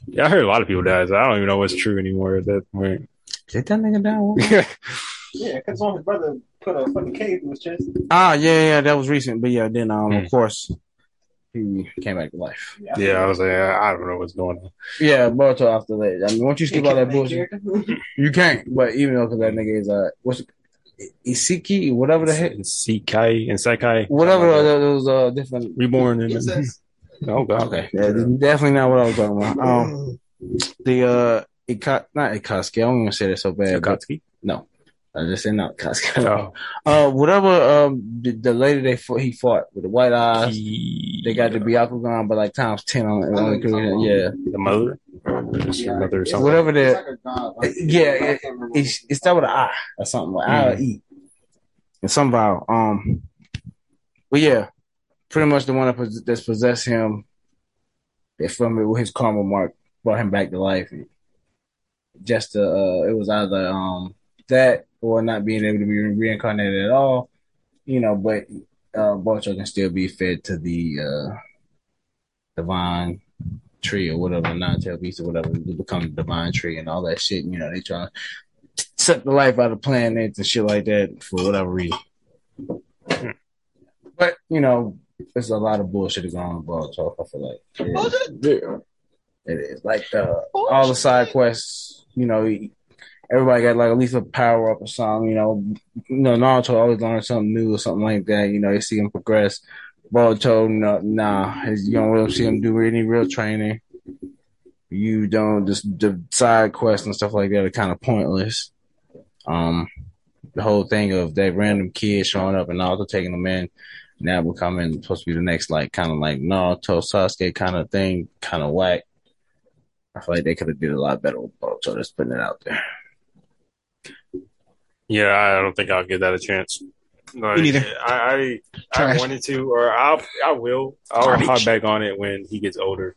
Speaker 1: yeah, I heard a lot of people died. So I don't even know what's true anymore at that point.
Speaker 3: sit that nigga down.
Speaker 4: Yeah, because his brother put a fucking cave in his chest.
Speaker 3: ah, yeah, yeah, that was recent, but yeah, then um,
Speaker 1: Mm.
Speaker 3: of course, he came back to life.
Speaker 1: yeah, I was like, I don't know what's going on.
Speaker 3: Yeah, Boruto after that. I mean, once you skip all that bullshit, you can't. But even though, because that nigga is uh, what's it, Isshiki, whatever the heck,
Speaker 1: And Sekai and Sekai,
Speaker 3: whatever
Speaker 1: something like
Speaker 3: those uh different.
Speaker 1: reborn and
Speaker 4: Incest.
Speaker 1: oh god,
Speaker 3: Okay, yeah, this definitely not what I was talking about. Um, the uh, Ika, not Ikosuke. I don't want to say that so bad. but-
Speaker 1: Akatsuki.
Speaker 3: No, I just said not Ikosuke.
Speaker 1: Oh,
Speaker 3: Uh, whatever. Um, the, the lady they fought, he fought with the white eyes. They got the Byakugan, but like times ten on it. on the Yeah,
Speaker 1: the mother, Just her mother or something.
Speaker 3: whatever
Speaker 4: It's
Speaker 3: the
Speaker 4: like a god, like-
Speaker 3: Yeah, it- it's it's that with an I or something like I or E, and some vowel. Um, but yeah, pretty much the one that pos- that's possessed him. They filmed it with his karma mark, brought him back to life. Just uh, uh, it was either um that or not being able to be reincarnated at all, you know. But uh, Bocho can still be fed to the uh divine tree or whatever, nine tail beast or whatever, to become the divine tree and all that shit. You know, they trying to suck the life out of planets and shit like that for whatever reason. But you know, there's a lot of bullshit going on Boruto. I feel like it is. It is like the all the side quests. You know, everybody got like at least a power up or something. You know, you know Naruto always learn something new or something like that. You know, you see him progress. Boruto, no, nah, you don't really see him do any real training. You don't just the side quests and stuff like that are kind of pointless. Um, the whole thing of that random kid showing up and Naruto taking them in, now becoming supposed to be the next like kind of like Naruto Sasuke kind of thing, kind of whack. I feel like they could have did a lot better with Boruto. Just putting it out there.
Speaker 1: Yeah, I don't think I'll give that a chance. Like,
Speaker 4: neither.
Speaker 1: I, I, I wanted to, or I'll, I will. I'll
Speaker 4: Garbage.
Speaker 1: hop back on it when he gets older.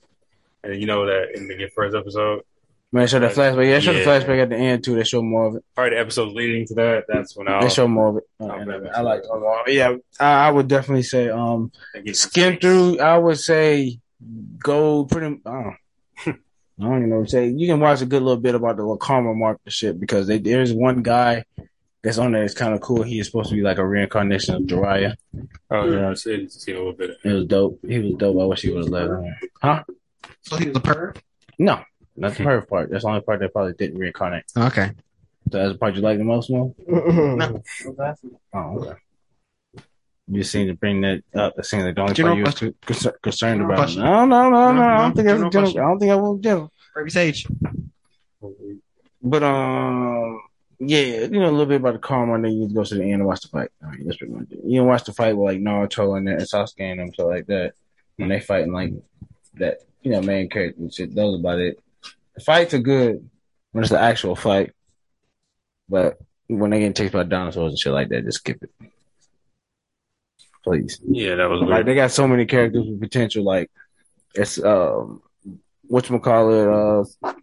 Speaker 1: And you know that in the first episode,
Speaker 3: Man, show that flashback. Yeah, show the flashback at the end too. They show more of it.
Speaker 1: probably the episode leading to that. That's when I'll
Speaker 3: They show more of it. Uh. I like. Yeah, I, I would definitely say um skim through. I would say go pretty. I don't, I don't even know what to say. You can watch a good little bit about the karma mark shit because they, there's one guy that's on there. It's kind of cool. He is supposed to be like a reincarnation of Jiraiya.
Speaker 1: Oh yeah, I've seen, seen a little bit.
Speaker 3: It was dope. He was dope. I wish he would have left. Huh?
Speaker 4: So he was a perv.
Speaker 3: No, not the first part. That's the only part that probably didn't reincarnate.
Speaker 5: Okay.
Speaker 3: So that's the part you like the most, Mo?
Speaker 4: No.
Speaker 3: Oh, okay. You seem to bring that up. That seems like the only
Speaker 5: General
Speaker 3: part you was concern- concerned
Speaker 5: General
Speaker 3: about.
Speaker 5: question.
Speaker 3: No, no, no, no.
Speaker 5: No,
Speaker 3: I don't think that's
Speaker 5: general
Speaker 3: general.
Speaker 5: question.
Speaker 3: I don't think I will general.
Speaker 5: Baby Sage.
Speaker 3: But um, yeah, you know a little bit about the karma, and then you go to the end and watch the fight. I mean, that's pretty much it. You can watch the fight with like Naruto and, and Sasuke and them, so like that. When they fighting like that, you know, main character and shit. Those about it. The fights are good when it's the actual fight, but when they get chased by dinosaurs and shit like that, just skip it, please.
Speaker 1: Yeah, that was
Speaker 3: Like they got so many characters with potential. Like it's um, what you call it? Uh,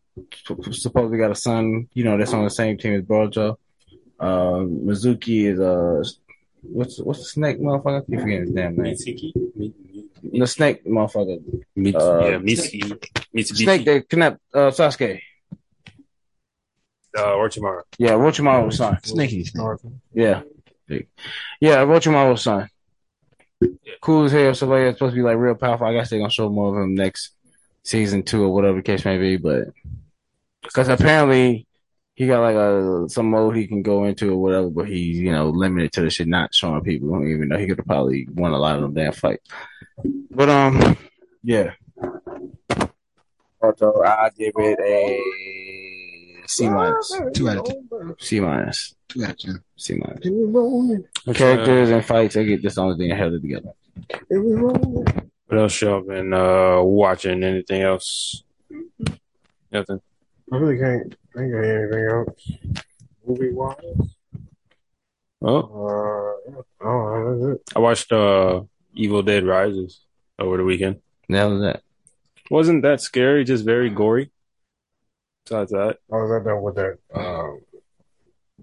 Speaker 3: supposedly got a son. You know, that's on the same team as Boruto. Uh, Mizuki is uh, what's what's the snake motherfucker? I keep forgetting his damn name.
Speaker 1: Mitsuki? Mi-
Speaker 3: The snake motherfucker.
Speaker 1: Mi-
Speaker 3: Uh,
Speaker 1: yeah, Mitsuki. Mitsubishi.
Speaker 3: Snake that kidnapped uh, Sasuke.
Speaker 1: Uh, Orochimaru.
Speaker 3: Yeah, Orochimaru's son.
Speaker 5: Snaky.
Speaker 3: Yeah, yeah, Orochimaru's son. Cool as hell. So like, it's supposed to be like real powerful. I guess they're gonna show more of him next season two or whatever the case may be. But because apparently he got like a some mode he can go into or whatever, but he's you know limited to the shit not showing people. Even though he could have probably won a lot of them damn fights. But um, yeah. Also, I give it a C minus.
Speaker 5: Two out of ten.
Speaker 3: C minus.
Speaker 5: Two out of ten.
Speaker 3: C minus.
Speaker 2: It.
Speaker 3: Characters and fights, they get this the only thing that held it together.
Speaker 2: It was rolling.
Speaker 1: What else y'all been uh, watching? Anything else? Nothing.
Speaker 2: I really can't think of anything else. Movie wise.
Speaker 1: Oh,
Speaker 2: Uh, oh, that's it.
Speaker 1: I watched uh, Evil Dead Rises over the weekend.
Speaker 3: The hell that?
Speaker 1: Wasn't that scary? Just very gory. Besides that,
Speaker 2: I was at that with that. Um,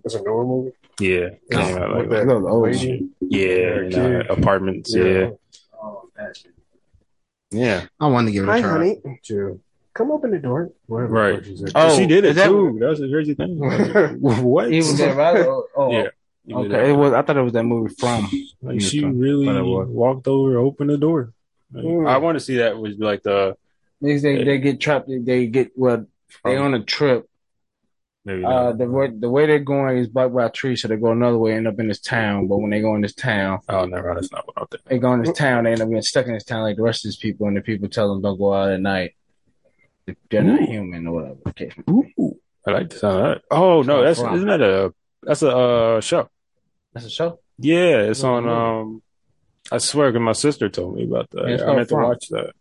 Speaker 2: it's a newer movie.
Speaker 1: yeah, came out like
Speaker 2: with that
Speaker 3: Oh, oh,
Speaker 1: yeah, in,
Speaker 2: kid.
Speaker 1: uh, apartments. Yeah,
Speaker 4: Oh, that's
Speaker 1: yeah,
Speaker 5: I wanted to give it a
Speaker 2: Hi,
Speaker 5: try.
Speaker 2: honey. Chill. Come open the door. Whatever
Speaker 1: Right.
Speaker 2: fuck she said.
Speaker 3: Oh,
Speaker 1: she did it
Speaker 3: that-
Speaker 1: too. That was the crazy thing. Like, what?
Speaker 3: Evil Dead Rise? Oh, oh,
Speaker 1: Yeah. Evil Dead.
Speaker 3: okay. It was. I thought it was that movie from.
Speaker 1: Like she
Speaker 3: But
Speaker 1: really walked over, opened the door. Like,
Speaker 2: Mm.
Speaker 1: I want to see that was like the
Speaker 3: They they, they get trapped. They, they get well. They on a trip.
Speaker 1: maybe
Speaker 3: Uh, the way the way they're going is blocked by a tree, so they go another way, end up in this town. But when they go in this town,
Speaker 1: oh no. That's not what I think.
Speaker 3: they go in this town, they end up getting stuck in this town like the rest of these people, and the people tell them don't go out at night. They're not human or whatever. the case may.
Speaker 1: Ooh, I like the sound of that. Oh no, that's
Speaker 3: From.
Speaker 1: isn't that a that's a uh, show?
Speaker 3: That's a show.
Speaker 1: Yeah, it's
Speaker 3: What
Speaker 1: on.
Speaker 3: is?
Speaker 1: Um, I swear, because my sister told me about that.
Speaker 3: Yeah,
Speaker 1: I
Speaker 3: called
Speaker 1: meant to watch that.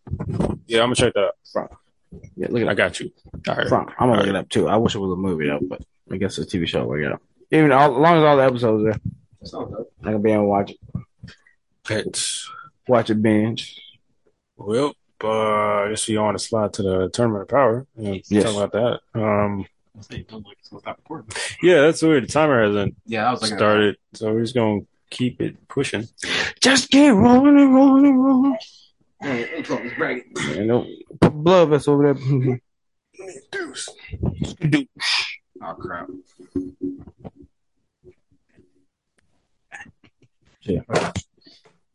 Speaker 1: Yeah, I'm gonna check that. out.
Speaker 3: Yeah, look at
Speaker 1: I got you. All right.
Speaker 3: From. I'm gonna look it up too. I wish it was a movie though, but I guess it's a TV show. We up. even all, as long as all the episodes are, there, I can be able to watch it.
Speaker 1: Pets.
Speaker 3: Watch it binge.
Speaker 1: Well, uh, I guess you want to slide to the tournament of power and
Speaker 3: Yes.
Speaker 1: talk about that. Um, yeah, that's weird. The timer hasn't
Speaker 5: Yeah, I was like,
Speaker 1: started, so we're just gonna keep it pushing.
Speaker 3: Just keep rolling and rolling and rolling.
Speaker 5: Right.
Speaker 3: You know, put blood vessel over there.
Speaker 2: Deuce.
Speaker 5: Oh crap.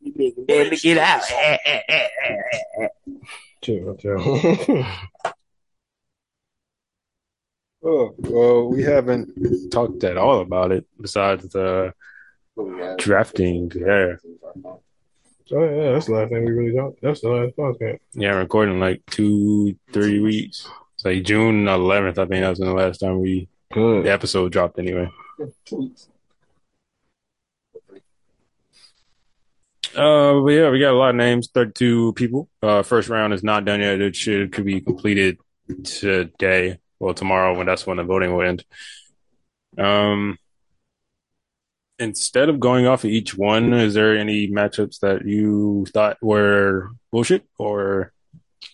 Speaker 3: Let me get out.
Speaker 2: Eh, eh, eh, chill, chill.
Speaker 1: Oh, well, we haven't talked at all about it besides the drafting. Yeah,
Speaker 2: Oh yeah, that's the last thing we really talked. That's the last podcast.
Speaker 1: yeah, recording like two, three weeks. It's like June 11th. I think that was the last time we
Speaker 3: Good.
Speaker 1: the episode dropped. Anyway. Uh, but yeah, we got a lot of names. Thirty-two people. Uh, first round is not done yet. It should could be completed today. Well, tomorrow when that's when the voting will end. Um, instead of going off of each one, is there any matchups that you thought were bullshit or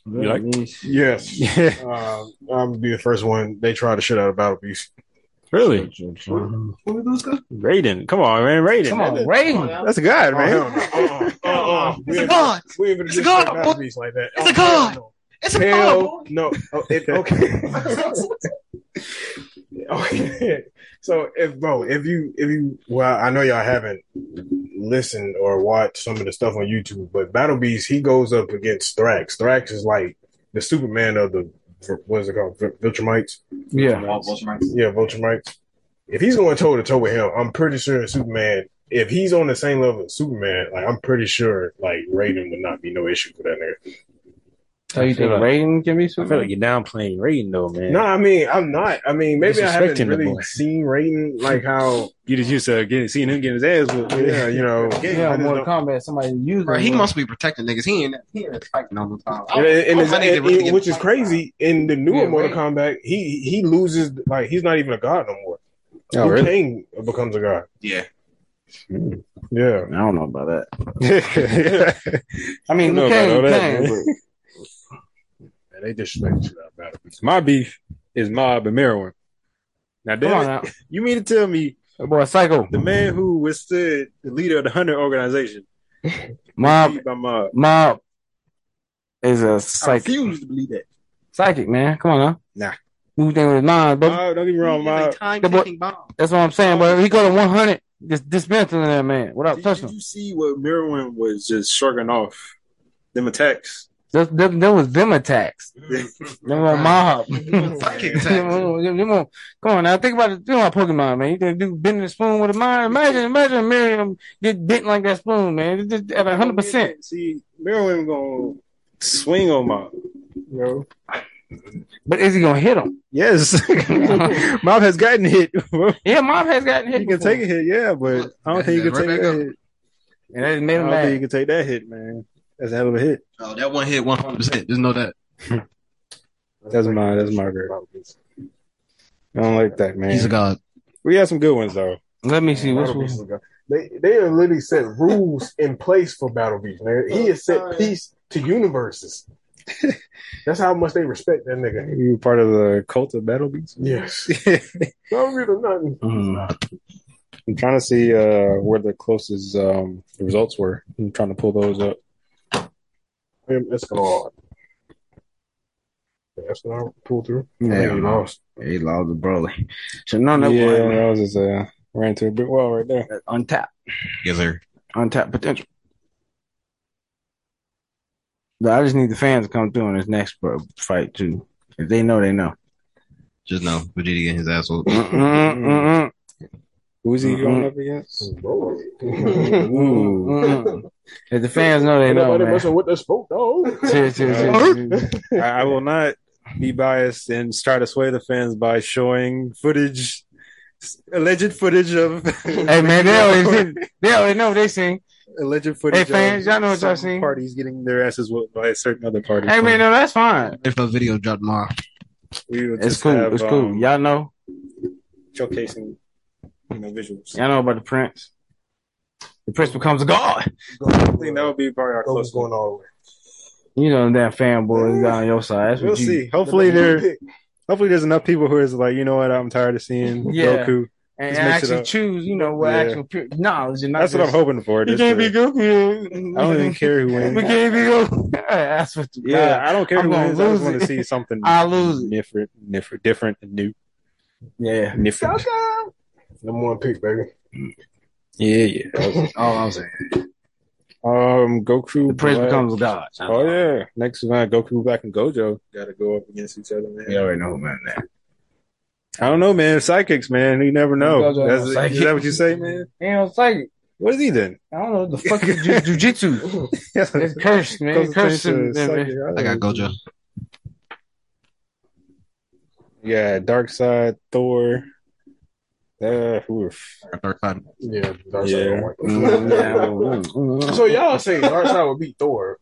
Speaker 1: you like?
Speaker 2: Yes.
Speaker 1: Yeah,
Speaker 2: Um, I'm gonna be the first one. They try to shit out of Battle Beast.
Speaker 1: Really?
Speaker 5: What are those guys?
Speaker 1: Raiden, come on, man, Raiden.
Speaker 3: Come on, Raven.
Speaker 1: That's a god,
Speaker 2: Oh,
Speaker 1: man.
Speaker 2: hell no. Uh-uh. Uh-uh. We
Speaker 5: It's a god.
Speaker 2: We ain't gonna
Speaker 5: It's a god,
Speaker 2: say Battle
Speaker 5: boy.
Speaker 2: Beast like that.
Speaker 5: It's a
Speaker 2: Oh,
Speaker 5: god. It's a god.
Speaker 2: Hell no. Oh, it, okay. okay. So if bro, if you if you well, I know y'all haven't listened or watched some of the stuff on YouTube, but Battle Beast he goes up against Thragg. Thragg is like the Superman of the what is it called? Vi- Viltrumites.
Speaker 3: Yeah.
Speaker 2: Yeah, Viltrumites. If he's going toe to toe with him, I'm pretty sure Superman. If he's on the same level as Superman, like I'm pretty sure like Raiden would not be no issue for that nigga.
Speaker 3: So you
Speaker 1: I feel
Speaker 3: think
Speaker 1: like-
Speaker 3: Raiden can be
Speaker 1: I feel like you're downplaying Raiden though, man.
Speaker 2: No, I mean I'm not. I mean maybe I haven't really seen Raiden like how
Speaker 1: You just used to getting seeing him getting his ass whooped.
Speaker 2: yeah you know.
Speaker 3: Yeah,
Speaker 2: I just
Speaker 3: Mortal Kombat. Somebody used
Speaker 4: Bro,
Speaker 3: him.
Speaker 4: he must be protecting niggas. He ain't he ain't fighting all the time.
Speaker 2: And, and it's-
Speaker 4: I need to
Speaker 2: and-
Speaker 4: really
Speaker 2: which is
Speaker 4: fight
Speaker 2: crazy in the newer
Speaker 3: Yeah,
Speaker 2: Mortal
Speaker 3: right.
Speaker 2: Kombat, he he loses like he's not even a god no more.
Speaker 1: Oh,
Speaker 2: Liu
Speaker 1: really?
Speaker 2: Kang becomes a god.
Speaker 4: Yeah.
Speaker 2: Yeah,
Speaker 3: I don't know about that.
Speaker 1: yeah,
Speaker 3: I mean,
Speaker 1: know
Speaker 3: Liu
Speaker 1: about
Speaker 3: Kang,
Speaker 1: that,
Speaker 3: Kang,
Speaker 1: man.
Speaker 3: but
Speaker 2: and they disrespect you out battle.
Speaker 1: My beef is Mob and Meruem. Now, damn it,
Speaker 3: now.
Speaker 1: you mean to tell me
Speaker 3: That boy, Psycho.
Speaker 1: the man who withstood the leader of the Hunter organization
Speaker 3: Mob,
Speaker 1: by Mob?
Speaker 3: Mob is a psychic.
Speaker 1: refuse to believe that.
Speaker 3: Psychic, man. Come on now.
Speaker 1: Nah.
Speaker 3: Move thing with his mind, bro.
Speaker 1: Mob, don't get me wrong, Mob.
Speaker 4: time
Speaker 3: The boy-
Speaker 4: bomb.
Speaker 3: That's what I'm saying, bro. He go to 100, just dismantling that man without
Speaker 1: Did,
Speaker 3: touching
Speaker 1: did you see what Meruem was just shrugging off them attacks?
Speaker 3: That, that, that was them attacks. Them on mob.
Speaker 4: Psychic attacks.
Speaker 3: Them on- Come on now, think about it. Think about Pokemon, man. You can do bending the spoon with a mind. Imagine, imagine Meruem get bent like that spoon, man. It's just At hundred percent.
Speaker 1: See, Meruem gonna swing on Mob. You know?
Speaker 3: But is he gonna hit him?
Speaker 1: Yes, Mob has gotten hit. he
Speaker 3: Yeah, Mob has gotten hit.
Speaker 1: He can
Speaker 3: before.
Speaker 1: take a hit, yeah, but I don't think he can take
Speaker 4: back
Speaker 1: that hit.
Speaker 3: And that made him
Speaker 1: don't think he can take that hit, man. That's a hell of a hit.
Speaker 4: Oh, that one hit, one hundred percent. Just know that.
Speaker 1: That's my that's my grade. I don't like that, man.
Speaker 4: He's a god.
Speaker 1: we had some good ones though.
Speaker 3: Let me see which
Speaker 2: Battle Beast
Speaker 3: one.
Speaker 2: is a god. They they have literally set rules in place for Battle Beast. Man. He has set peace to universes. That's how much they respect that nigga.
Speaker 1: You part of the cult of Battle Beast.
Speaker 2: Yes.
Speaker 1: I'm
Speaker 2: Don't read or nothing.
Speaker 3: Mhm.
Speaker 1: trying to see uh, where the closest um, results were. I'm trying to pull those up.
Speaker 2: Him Escalade. Escalade pulled through.
Speaker 3: Yeah,
Speaker 2: he lost.
Speaker 3: he lost the Broly. So no, no,
Speaker 1: yeah,
Speaker 3: boy,
Speaker 1: that was just uh, ran into a brick wall right there.
Speaker 3: untapped,
Speaker 4: Yes, sir.
Speaker 3: untapped potential. But I just need the fans to come through in this next fight too. If they know, they know.
Speaker 4: Just know Vegeta getting his ass whooped.
Speaker 3: Mm-mm, mm-mm,
Speaker 1: Who's he
Speaker 3: Mhm.
Speaker 1: going up against?
Speaker 2: Bro.
Speaker 3: mm-mm. If the fans know, they know,
Speaker 2: Nobody
Speaker 3: man.
Speaker 2: messing with the spoke dog.
Speaker 3: Cheers, cheers, cheers, cheers.
Speaker 1: I, I will not be biased and try to sway the fans by showing footage, alleged footage of.
Speaker 3: Hey man, they already, they already know what they sing.
Speaker 1: alleged footage.
Speaker 3: Hey, fans,
Speaker 1: of
Speaker 3: y'all know what y'all
Speaker 1: some
Speaker 3: seen.
Speaker 1: Parties getting their asses whooped by a certain other party.
Speaker 3: Hey man, no, that's fine.
Speaker 4: If a video dropped tomorrow,
Speaker 1: we would
Speaker 3: It's
Speaker 1: just
Speaker 3: cool.
Speaker 1: have,
Speaker 3: It's cool.
Speaker 1: um,
Speaker 3: Y'all know.
Speaker 1: showcasing, you know, visuals.
Speaker 3: Y'all know about the prince. The prince becomes a god.
Speaker 1: I think that would be probably our
Speaker 2: Goku's
Speaker 1: closest
Speaker 2: going all the way.
Speaker 3: You know that fanboy got on your side. That's
Speaker 1: We'll
Speaker 3: what you.
Speaker 1: see. Hopefully there, hopefully there's enough people who is like, you know what, I'm tired of seeing
Speaker 3: Yeah.
Speaker 1: Goku.
Speaker 3: And
Speaker 1: Just mix it
Speaker 3: actually choose, you know, what
Speaker 1: Yeah.
Speaker 3: actual pure knowledge and not
Speaker 1: That's what I'm hoping for.
Speaker 3: You can't
Speaker 1: to-
Speaker 3: be Goku.
Speaker 1: I don't even care who
Speaker 3: We
Speaker 1: wins.
Speaker 3: can't be Goku. That's what. You
Speaker 1: Yeah, I don't care
Speaker 3: I'm
Speaker 1: who wins. I just
Speaker 3: lose
Speaker 1: want to see something.
Speaker 3: I'll lose it.
Speaker 1: different, different, different, and new,
Speaker 3: Yeah.
Speaker 1: different.
Speaker 2: Number one pick, baby.
Speaker 1: Yeah, yeah. That
Speaker 3: All I'm saying.
Speaker 1: was- um, Goku.
Speaker 3: The prince
Speaker 1: Black.
Speaker 3: becomes a god.
Speaker 1: Oh yeah. Next man, Goku Black and Gojo got to go up against each other, man.
Speaker 3: You already know, who man. That.
Speaker 1: I don't know, man. Psychics, man. You never know. That's,
Speaker 3: no
Speaker 1: is that what you say, man?
Speaker 3: Ain't no psychic.
Speaker 1: What is he then?
Speaker 3: I don't know. The fuck is ju- jujitsu? It's cursed, man. It's cursed.
Speaker 1: Closer to
Speaker 3: in-
Speaker 1: psychic.
Speaker 4: I got Gojo.
Speaker 1: Yeah, Darkseid, Thor. Uh, oof.
Speaker 4: Darkseid.
Speaker 2: Yeah, Dark
Speaker 1: Yeah.
Speaker 2: Side don't like
Speaker 3: Mm, yeah, mm, mm.
Speaker 2: So y'all say Darkseid would beat Thor,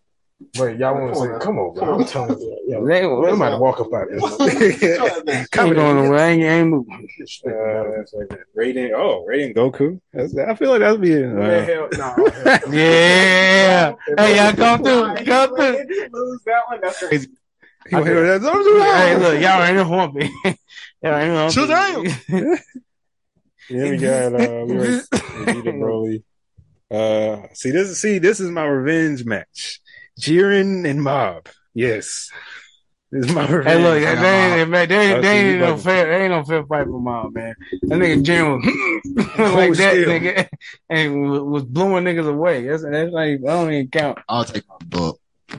Speaker 2: but y'all want to say, "Come on, bro, I'm telling you, yo,
Speaker 3: They-
Speaker 2: I'm about to walk up out there."
Speaker 3: Ain't going away. Ain't, ain't moving.
Speaker 1: Uh, that's like. Raiden. Oh, Raiden Goku. That's, I feel like that'd be.
Speaker 2: Man,
Speaker 1: Uh,
Speaker 2: hell, nah, hell.
Speaker 3: Yeah. Hey, y'all come through. Come through.
Speaker 2: Lose that one, that's crazy.
Speaker 1: he went, "That's-
Speaker 3: Hey, look, y'all ain't know want me. Y'all ain't know.
Speaker 4: So.
Speaker 1: Yeah, we got uh, we were Vegeta Broly. Uh, see this. is See this is my revenge match. Jiren and Mob. Yes, this is my revenge.
Speaker 3: Hey, look,
Speaker 4: I
Speaker 3: they
Speaker 4: got
Speaker 3: ain't, man, they,
Speaker 1: Oh,
Speaker 3: ain't- they ain't no fair, they ain't no fair fight for mom, man. That nigga Jim was like that,
Speaker 1: steel.
Speaker 3: nigga, and was was blowing niggas away. That's that's like I don't even count.
Speaker 4: I'll take my book.
Speaker 1: All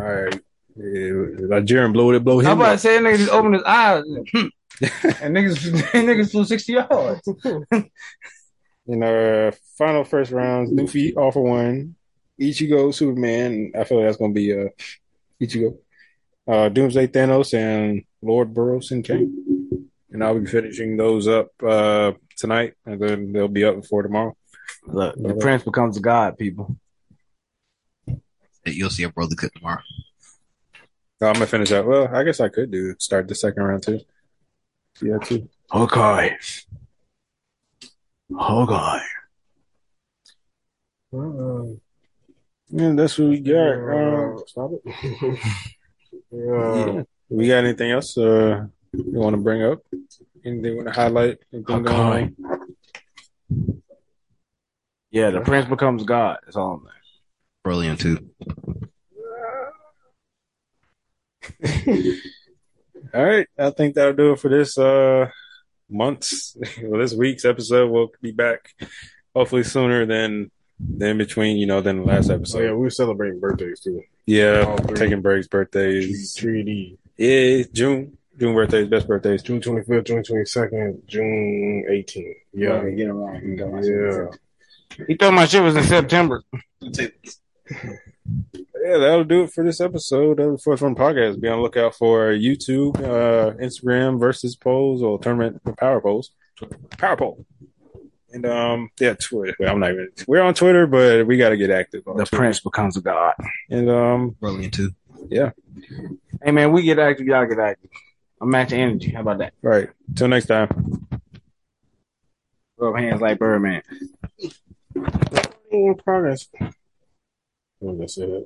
Speaker 1: right. Yeah, like Jiren blow it, blow him.
Speaker 3: I'm
Speaker 1: him.
Speaker 3: about to say nigga just opened his eyes. and niggas niggas flew sixty yards.
Speaker 1: In our final first rounds, Luffy off of one, Ichigo, Superman. I feel like that's gonna be uh Ichigo, uh, Doomsday, Thanos, and Lord Boros and Kane. And I'll be finishing those up uh tonight, and then they'll be up before tomorrow.
Speaker 3: Look, the prince becomes a god, people.
Speaker 4: You'll see a brother cook tomorrow.
Speaker 1: I'm gonna finish out. Well, I guess I could do start the second round too. Yeah, too.
Speaker 3: Okay. Okay.
Speaker 2: Uh,
Speaker 1: Yeah, that's what we got.
Speaker 2: uh,
Speaker 1: Uh,
Speaker 2: stop it. yeah.
Speaker 1: yeah. We got anything else uh you want to bring up? Anything you want to highlight? Anything going on?
Speaker 3: Yeah, the prince becomes god. That's all I'm saying.
Speaker 4: Brilliant too.
Speaker 1: All right, I think that'll do it for this uh month's well, this week's episode. We'll be back hopefully sooner than than between you know than the last
Speaker 2: So
Speaker 1: episode.
Speaker 2: yeah, we were celebrating birthdays too.
Speaker 1: yeah, taking breaks, birthdays.
Speaker 2: 3D.
Speaker 1: Yeah, June, June birthdays, best birthdays.
Speaker 2: June 25th, June 22nd, June 18th. Yeah.
Speaker 3: get it wrong. You got my
Speaker 2: Yeah.
Speaker 3: He thought my shit was in September.
Speaker 1: Yeah, that'll do it for this episode of the First One Podcast. Be on the lookout for YouTube, uh, Instagram versus polls or tournament power polls, power poll, and um, yeah, Twitter. Well, I'm not even. We're on Twitter, but we got to get active. On
Speaker 3: The
Speaker 1: Twitter.
Speaker 3: prince becomes a god.
Speaker 1: and um,
Speaker 4: Brilliant too. Yeah.
Speaker 3: Hey man, we get active, y'all get active. I'm matching energy. How about that?
Speaker 1: all right. Till next time.
Speaker 3: Rub hands like Birdman.
Speaker 2: In progress. Did I that?